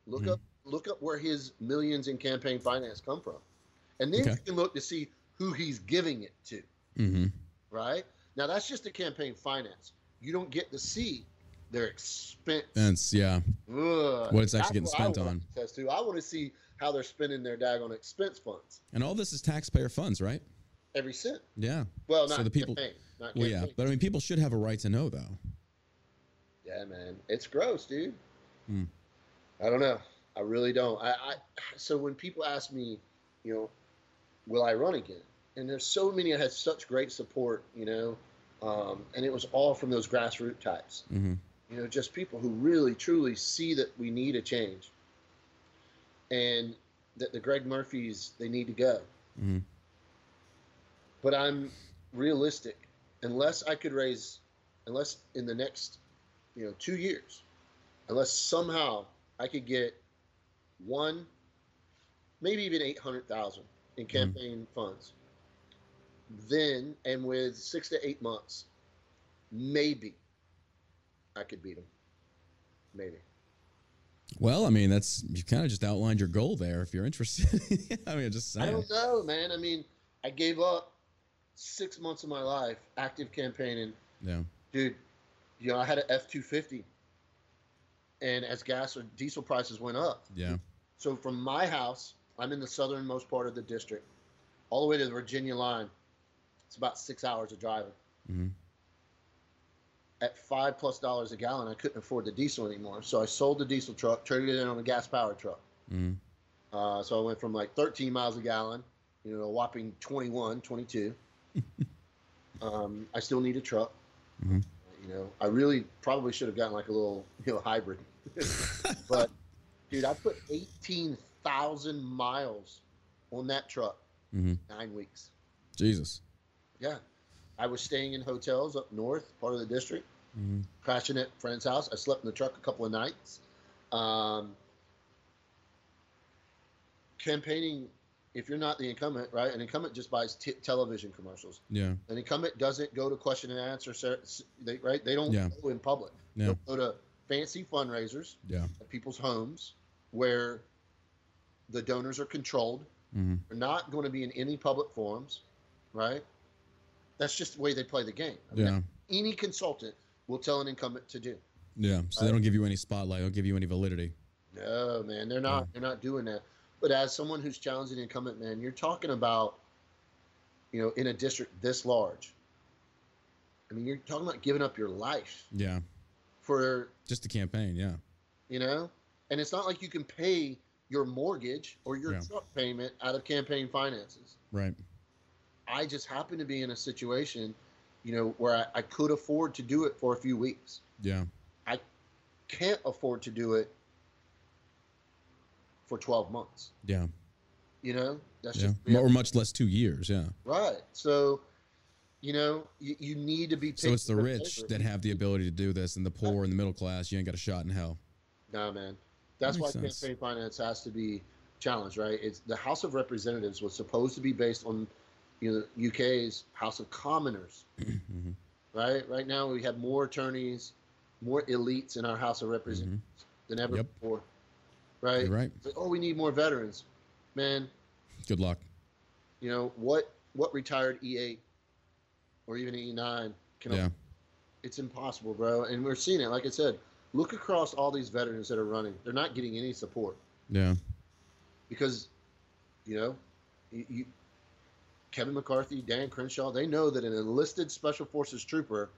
Look Mhm. up look up where his millions in campaign finance come from. And then Okay. you can look to see who he's giving it to, hmm right? Now that's just the campaign finance. You don't get to see their expense. That's yeah. Ugh. What it's actually That's getting spent on. I want to see how they're spending their daggone expense funds. And all this is taxpayer funds, right? Every cent. Yeah. Well, So not the people- campaign. Not Well, yeah. But I mean, people should have a right to know, though. Yeah, man. It's gross, dude. Hmm. I don't know. I really don't. I, I so when people ask me, you know, will I run again? And there's so many I had such great support, you know, um, and it was all from those grassroots types. Mm-hmm. You know, just people who really truly see that we need a change, and that the Greg Murphys they need to go. Mm-hmm. But I'm realistic. Unless I could raise, unless in the next, you know, two years, unless somehow I could get one, maybe even eight hundred thousand in campaign funds, then and with six to eight months, maybe I could beat him. Maybe. Well, I mean, that's you kind of just outlined your goal there. If you're interested, I mean, just I don't know, man. I mean, I gave up six months of my life active campaigning. Yeah. Dude, you know, I had an F two fifty. And as gas or diesel prices went up, Yeah. so from my house, I'm in the southernmost part of the district, all the way to the Virginia line. It's about six hours of driving. hmm At five plus dollars a gallon, I couldn't afford the diesel anymore. So I sold the diesel truck, traded it in on a gas powered truck. hmm Uh, so I went from like 13 miles a gallon, you know, a whopping 21, 22. um, I still need a truck. Mhm. You know, I really probably should have gotten like a little, you know, hybrid. but, dude, I put 18,000 miles on that truck hmm nine weeks. Jesus. Yeah. I was staying in hotels up north, part of the district, hmm crashing at friend's house. I slept in the truck a couple of nights. Um, campaigning, if you're not the incumbent, right? An incumbent just buys t- television commercials. Yeah. An incumbent doesn't go to question and answer, they, right? They don't Yeah. go in public. Yeah. They'll go to fancy fundraisers Yeah. at people's homes where the donors are controlled. hmm They're not going to be in any public forums, right? That's just the way they play the game. I mean, Yeah. any consultant will tell an incumbent to do. Yeah. So they don't give you any spotlight. They don't give you any validity. No, man, they're not. They're not doing that. But as someone who's challenging the incumbent, man, you're talking about, you know, in a district this large. I mean, you're talking about giving up your life Yeah. for, Just a campaign. Yeah. you know, and it's not like you can pay your mortgage or your Yeah. truck payment out of campaign finances. Right. I just happen to be in a situation, you know, where I, I could afford to do it for a few weeks. Yeah. I can't afford to do it for 12 months. Yeah. You know, that's Yeah. just Or much less two years. Yeah. right. So, you know, you, you need to be. So it's the rich that have the ability to do this, and the poor and the middle class, you ain't got a shot in hell. Nah, man. That's why sense. campaign finance has to be challenged, right? It's the House of Representatives was supposed to be based on, you know, UK's House of Commoners, hmm right? Right now we have more attorneys, more elites in our House of Representatives than ever Mm-hmm. Yep. before, right? You're right. Like, oh, we need more veterans, man. Good luck. You know what? What retired E8 or even E9 can? Yeah. It's impossible, bro. And we're seeing it. Like I said, look across all these veterans that are running. They're not getting any support Yeah. because, you know, you, you Kevin McCarthy, Dan Crenshaw, they know that an enlisted Special Forces trooper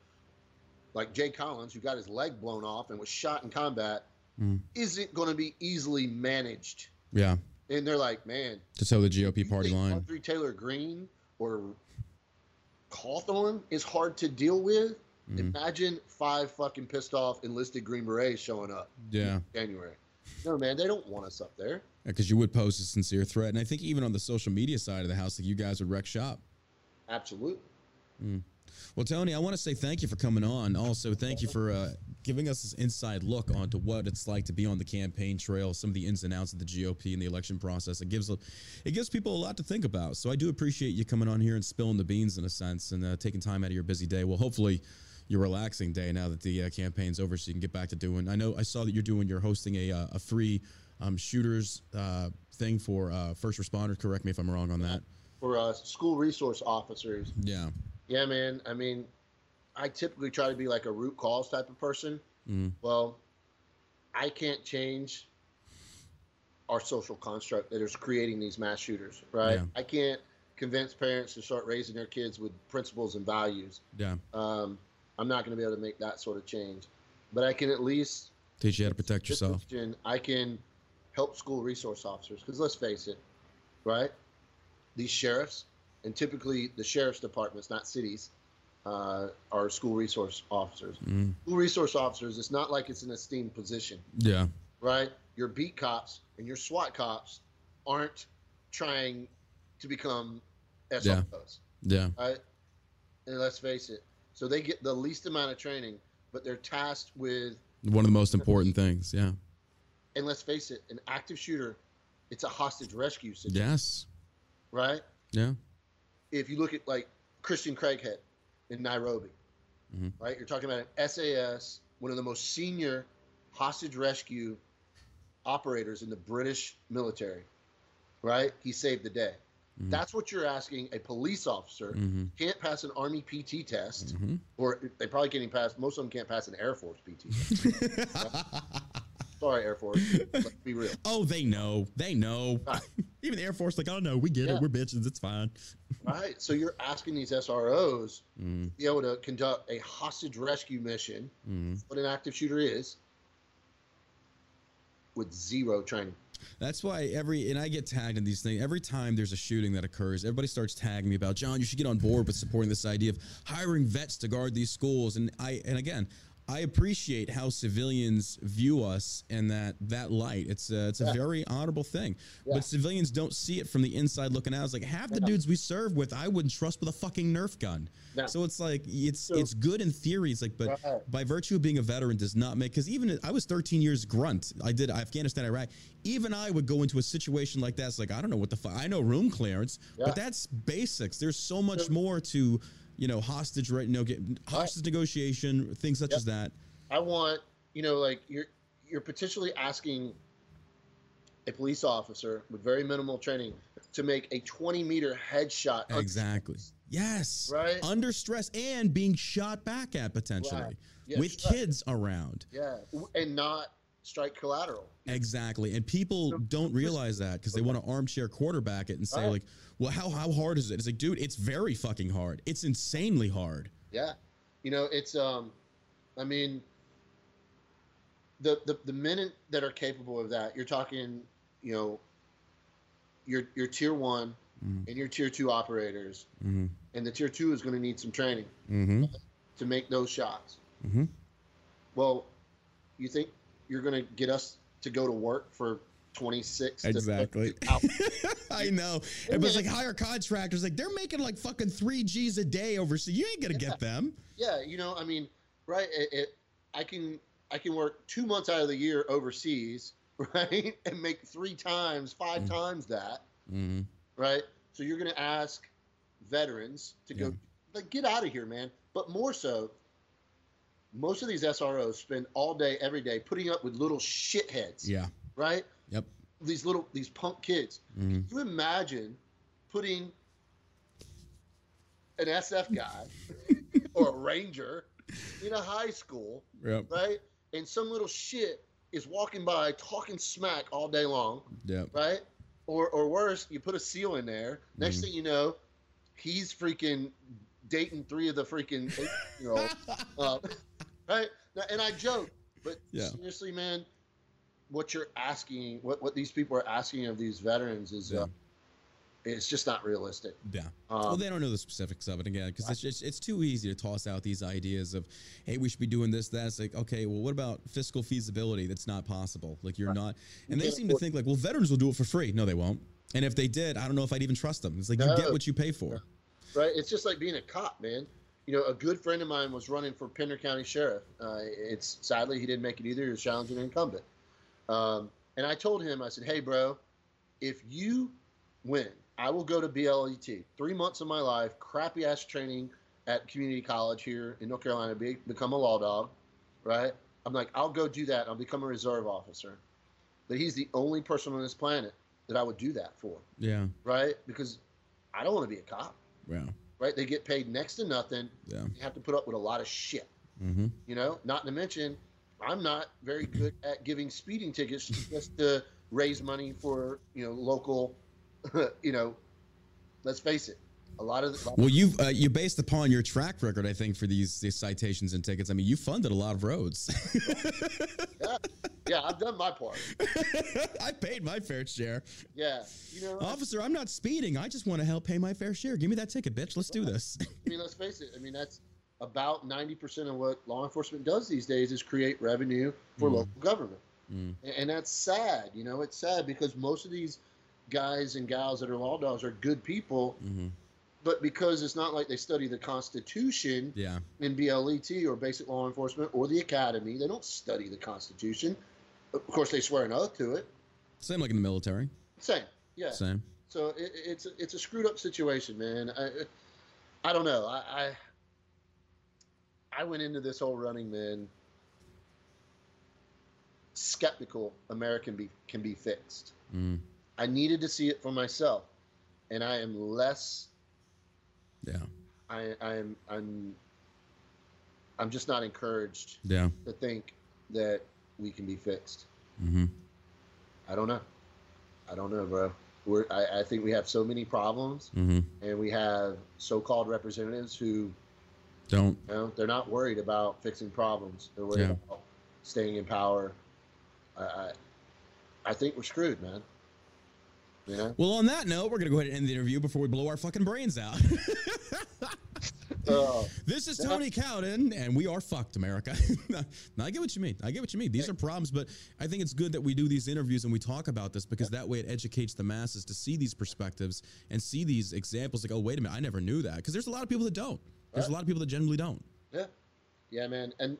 like Jay Collins, who got his leg blown off and was shot in combat, Mm. isn't going to be easily managed. Yeah. And they're like, man, To toe the GOP party line. Audrey Taylor Greene or Cawthorn is hard to deal with. Mhm. Imagine five fucking pissed off enlisted Green Berets showing up Yeah. in January. No, man, they don't want us up there. Because you would pose a sincere threat. And I think even on the social media side of the house, like you guys would wreck shop. Absolutely. Well, Tony, I want to say thank you for coming on. Also, thank you for uh, giving us this inside look onto what it's like to be on the campaign trail, some of the ins and outs of the GOP and the election process. It gives a, it gives people a lot to think about. So I do appreciate you coming on here and spilling the beans in a sense and uh, taking time out of your busy day. Well, hopefully your relaxing day now that the uh, campaign's over, so you can get back to doing. I know I saw that you're doing. You're hosting a uh, a free um, shooters uh, thing for uh, first responders. Correct me if I'm wrong on that. For uh, school resource officers, Yeah. yeah, man. I mean, I typically try to be like a root cause type of person. Mm. Well, I can't change our social construct that is creating these mass shooters, right? Yeah. I can't convince parents to start raising their kids with principles and values. Yeah. Um, I'm not going to be able to make that sort of change, but I can at least Teach you how to protect yourself. I can help school resource officers. Because let's face it, right? These sheriffs, and typically the sheriff's departments, not cities, uh, are school resource officers. Mm. School resource officers, it's not like it's an esteemed position, Yeah. right? Your beat cops and your SWAT cops aren't trying to become SROs, Yeah. right? And let's face it, so they get the least amount of training, but they're tasked with One of the most important things. Yeah. and let's face it, an active shooter, it's a hostage rescue situation, Yes. right? Yeah. If you look at like Christian Craighead in Nairobi, Mhm. right? You're talking about an SAS, one of the most senior hostage rescue operators in the British military, right? He saved the day. Mhm. That's what you're asking a police officer. hmm Can't pass an Army PT test, hmm or they probably can't even pass. Most of them can't pass an Air Force PT. test. Sorry, Air Force. Let's be real. oh, they know. They know. Right. Even the Air Force, like, oh no, we get Yeah. it. We're bitches. It's fine. Right. So you're asking these SROs Mm, to be able to conduct a hostage rescue mission, mm. what an active shooter is, with zero training. That's why every and I get tagged in these things every time there's a shooting that occurs. Everybody starts tagging me about John. You should get on board with supporting this idea of hiring vets to guard these schools. And I and again, I appreciate how civilians view us in that that light. It's a, it's a Yeah. very honorable thing. Yeah. But civilians don't see it from the inside looking out. It's like half the dudes we serve with, I wouldn't trust with a fucking Nerf gun. So it's like it's So- it's good in theory. It's like, but Right. by virtue of being a veteran does not make because even I was 13 years grunt. I did Afghanistan, Iraq. Even I would go into a situation like that. It's like I don't know what the fuck. I know room clearance, Yeah. but that's basics. There's so much So- more to you know hostage right. no hostage negotiation, things such Yep. as that. I want, you know, like you're you're potentially asking a police officer with very minimal training to make a 20 meter headshot. under Exactly. Yes. Right? Under stress and being shot back at potentially Right. Yeah, with shot. kids around. Yeah, and not strike collateral. Exactly. And people So- don't realize that because they want to armchair quarterback it and say, Right. like, well, how, how hard is it? It's like, dude, it's very fucking hard. It's insanely hard. Yeah, you know, it's um, I mean, the the the men that are capable of that, you're talking, you know, your your tier one Mhm. and your tier two operators, Mm-hmm. and the tier two is going to need some training Mm-hmm. to make those shots. Mm-hmm. Well, you think you're going to get us to go to work for 26 to Exactly. 32 hours? I know. It was like hire contractors. Like they're making like fucking three G's a day overseas. You ain't gonna get them. yeah, you know, I mean, right? It, it, I can I can work two months out of the year overseas, right, and make three times, five Mm. times that, Mm-hmm. right? So you're going to ask veterans to Yeah. go, like, get out of here, man. But more so, most of these SROs spend all day, every day, putting up with little shitheads, Yeah. right? Yep. These little these punk kids. Mm-hmm. Can you imagine putting an SF guy or a ranger in a high school, Yep. right? And some little shit is walking by talking smack all day long, Yep. right? Or or worse, you put a seal in there. Next Mhm. thing you know, he's freaking dating three of the freaking eight year olds. uh, right? And I joke, but Yeah. seriously, man, what you're asking, what, what these people are asking of these veterans is, Yeah. uh, it's just not realistic. Yeah. Um, well, they don't know the specifics of it again because it's just it's too easy to toss out these ideas of, hey, we should be doing this. That it's like, okay, well, what about fiscal feasibility? That's not possible. Like you're Right. not, and they seem to think like, well, veterans will do it for free. No, they won't. And if they did, I don't know if I'd even trust them. It's like you get what you pay for. right? It's just like being a cop, man. You know, a good friend of mine was running for Pender County Sheriff. Uh, it's sadly he didn't make it either. He was challenging an incumbent. Um, and I told him, I said, "Hey, bro, if you win, I will go to BLET. Three months of my life, crappy ass training at community college here in North Carolina, be, become a law dog, right? I'm like, I'll go do that. I'll become a reserve officer. But he's the only person on this planet that I would do that for, Yeah. right? Because I don't want to be a cop Yeah. right? They get paid next to nothing. Yeah. They have to put up with a lot of shit, Mm-hmm. you know. Not to mention, I'm not very good at giving speeding tickets just to raise money for you know local, you know. Let's face it, a lot of the, Well, you've uh, you based upon your track record, I think, for these, these citations and tickets. I mean, you funded a lot of roads. yeah, yeah, I've done my part. I paid my fair share. Yeah, you know, Officer, I'm not speeding. I just want to help pay my fair share. Give me that ticket, bitch. Let's do this. I mean, let's face it. I mean, that's about 90% of what law enforcement does these days is create revenue for Mm. local government. Mm. And that's sad. You know, it's sad because most of these guys and gals that are law dogs are good people, hmm but because it's not like they study the Constitution Yeah. in BLET or basic law enforcement or the academy, they don't study the Constitution. Of course, they swear an oath to it. Same like in the military. Same. Yeah. Same. So it, it's it's a screwed up situation, man. I I don't know. I, I I went into this whole running man skeptical. American be can be fixed. Mm. I needed to see it for myself, and I am less. Yeah. I I'm I'm. I'm just not encouraged Yeah. to think that we can be fixed. Mm-hmm. I don't know. I don't know, bro. We're, I, I think we have so many problems, mm-hmm. and we have so-called representatives who Don't. You know, they're not worried about fixing problems. They're worried Yeah. about staying in power. I, I, I think we're screwed, man. You know. Well, on that note, we're gonna go ahead and end the interview before we blow our fucking brains out. Uh, this is Yeah. Tony Cowden, and we are fucked, America. no, I get what you mean. I get what you mean. These are problems, but I think it's good that we do these interviews and we talk about this because that way it educates the masses to see these perspectives and see these examples. Like, oh, wait a minute, I never knew that. Because there's a lot of people that don't. There's a lot of people that generally don't. yeah, yeah, man. And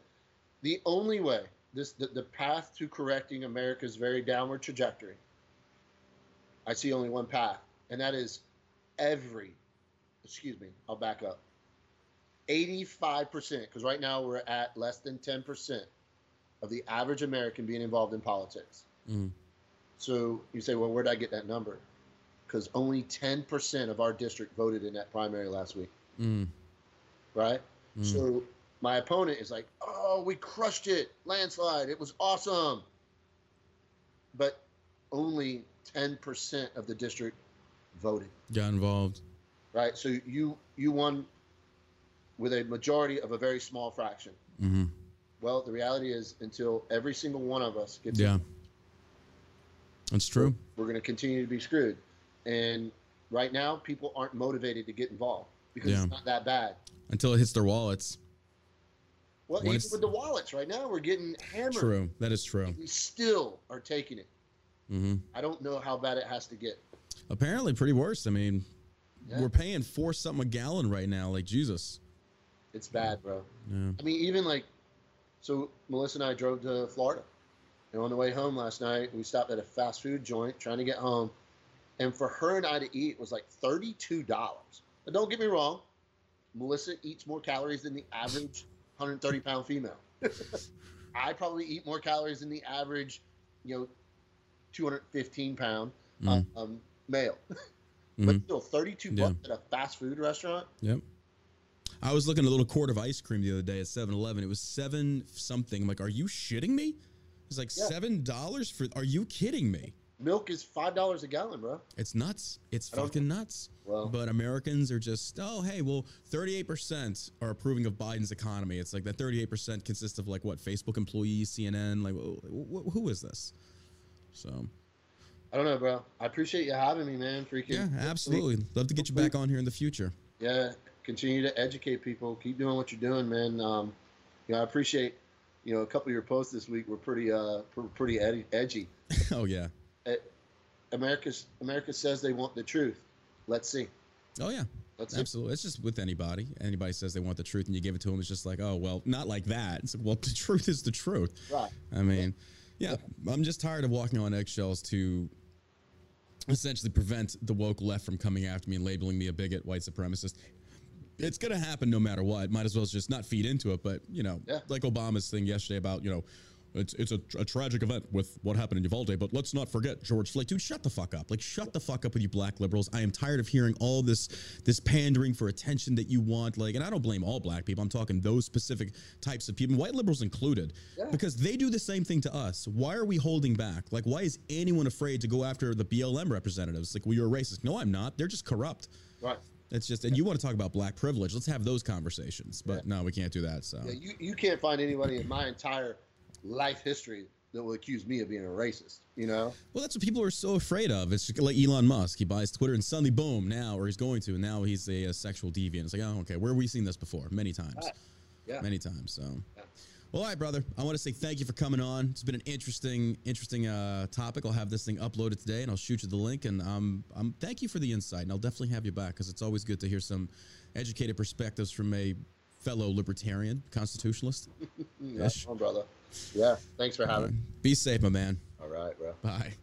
the only way this the, the path to correcting America's very downward trajectory. I see only one path, and that is every. Excuse me. I'll back up. 85%, because right now we're at less than 10% of the average American being involved in politics. Mm. So you say, well, where did I get that number? Because only 10% of our district voted in that primary last week, Mm. Right? Mm. So my opponent is like, oh, we crushed it, landslide, it was awesome. But only 10% of the district voted, Got involved. right? So you you won with a majority of a very small fraction. Mm-hmm. Well, the reality is, until every single one of us gets Yeah. That's true. we're going to continue to be screwed. And right now, people aren't motivated to get involved because Yeah. it's not that bad. Until it hits their wallets. Well, When even it's- with the wallets right now, we're getting hammered. True. That is true. We still are taking it. Mm-hmm. I don't know how bad it has to get. Apparently, pretty worse. I mean, Yeah. we're paying four something a gallon right now. Like Jesus. It's bad, bro. Yeah. I mean, even like, so Melissa and I drove to Florida. And on the way home last night, we stopped at a fast food joint trying to get home. And for her and I to eat was like $32. But don't get me wrong, Melissa eats more calories than the average 130 pound female. I probably eat more calories than the average, you know, 215 pound Mm. um, male. Mhm. But still, 32 Yeah. bucks at a fast food restaurant. Yep. I was looking at a little quart of ice cream the other day at 7 Eleven. It was seven something. I'm like, are you shitting me? It's like Yeah. seven dollars for are you kidding me? Milk is $5 a gallon, bro. It's nuts. It's fucking nuts. Well- but Americans are just, oh, hey, well, 38% are approving of Biden's economy. It's like that 38% consists of like what, Facebook employees, CNN, like wh- wh- who is this? So, I don't know, bro. I appreciate you having me, man. Freaking yeah, absolutely. Love to get you back on here in the future. Yeah, continue to educate people. Keep doing what you're doing, man. Um, you know, I appreciate. You know, a couple of your posts this week were pretty, uh, pretty edgy. oh, yeah. Uh, America's America says they want the truth. Let's see. Oh, yeah. Let's see. Absolutely. It's just with anybody. Anybody says they want the truth and you give it to them, it's just like, oh, well, not like that. It's like, well, the truth is the truth. Right. I mean, yeah, I'm just tired of walking on eggshells to essentially prevent the woke left from coming after me and labeling me a bigot, white supremacist. It's going to happen no matter what. Might as well just not feed into it. But, you know, Yeah. like Obama's thing yesterday about, you know, it's it's a, a tragic event with what happened in Uvalde, but let's not forget George Floyd. Dude, shut the fuck up! Like, shut the fuck up with you black liberals. I am tired of hearing all this this pandering for attention that you want. Like, and I don't blame all black people. I'm talking those specific types of people, white liberals included, Yeah. because they do the same thing to us. Why are we holding back? Like, why is anyone afraid to go after the BLM representatives? Like, well, you're a racist. No, I'm not. They're just corrupt. Right. It's just, and you want to talk about black privilege? Let's have those conversations. But no, we can't do that. So Yeah, you, you can't find anybody in my entire life history that will accuse me of being a racist. You know? Well, that's what people are so afraid of. It's like Elon Musk. He buys Twitter and suddenly, boom, now, or he's going to, and now he's a, a sexual deviant. It's like, oh, okay, where have we seen this before? Many times. Right. Yeah. Many times. So. Yeah. Well, all right, brother. I want to say thank you for coming on. It's been an interesting, interesting uh, topic. I'll have this thing uploaded today, and I'll shoot you the link. And um, um, thank you for the insight, and I'll definitely have you back because it's always good to hear some educated perspectives from a fellow libertarian constitutionalist. Yeah, brother. Yeah. Thanks for having. Be safe, my man. All right, bro. Bye.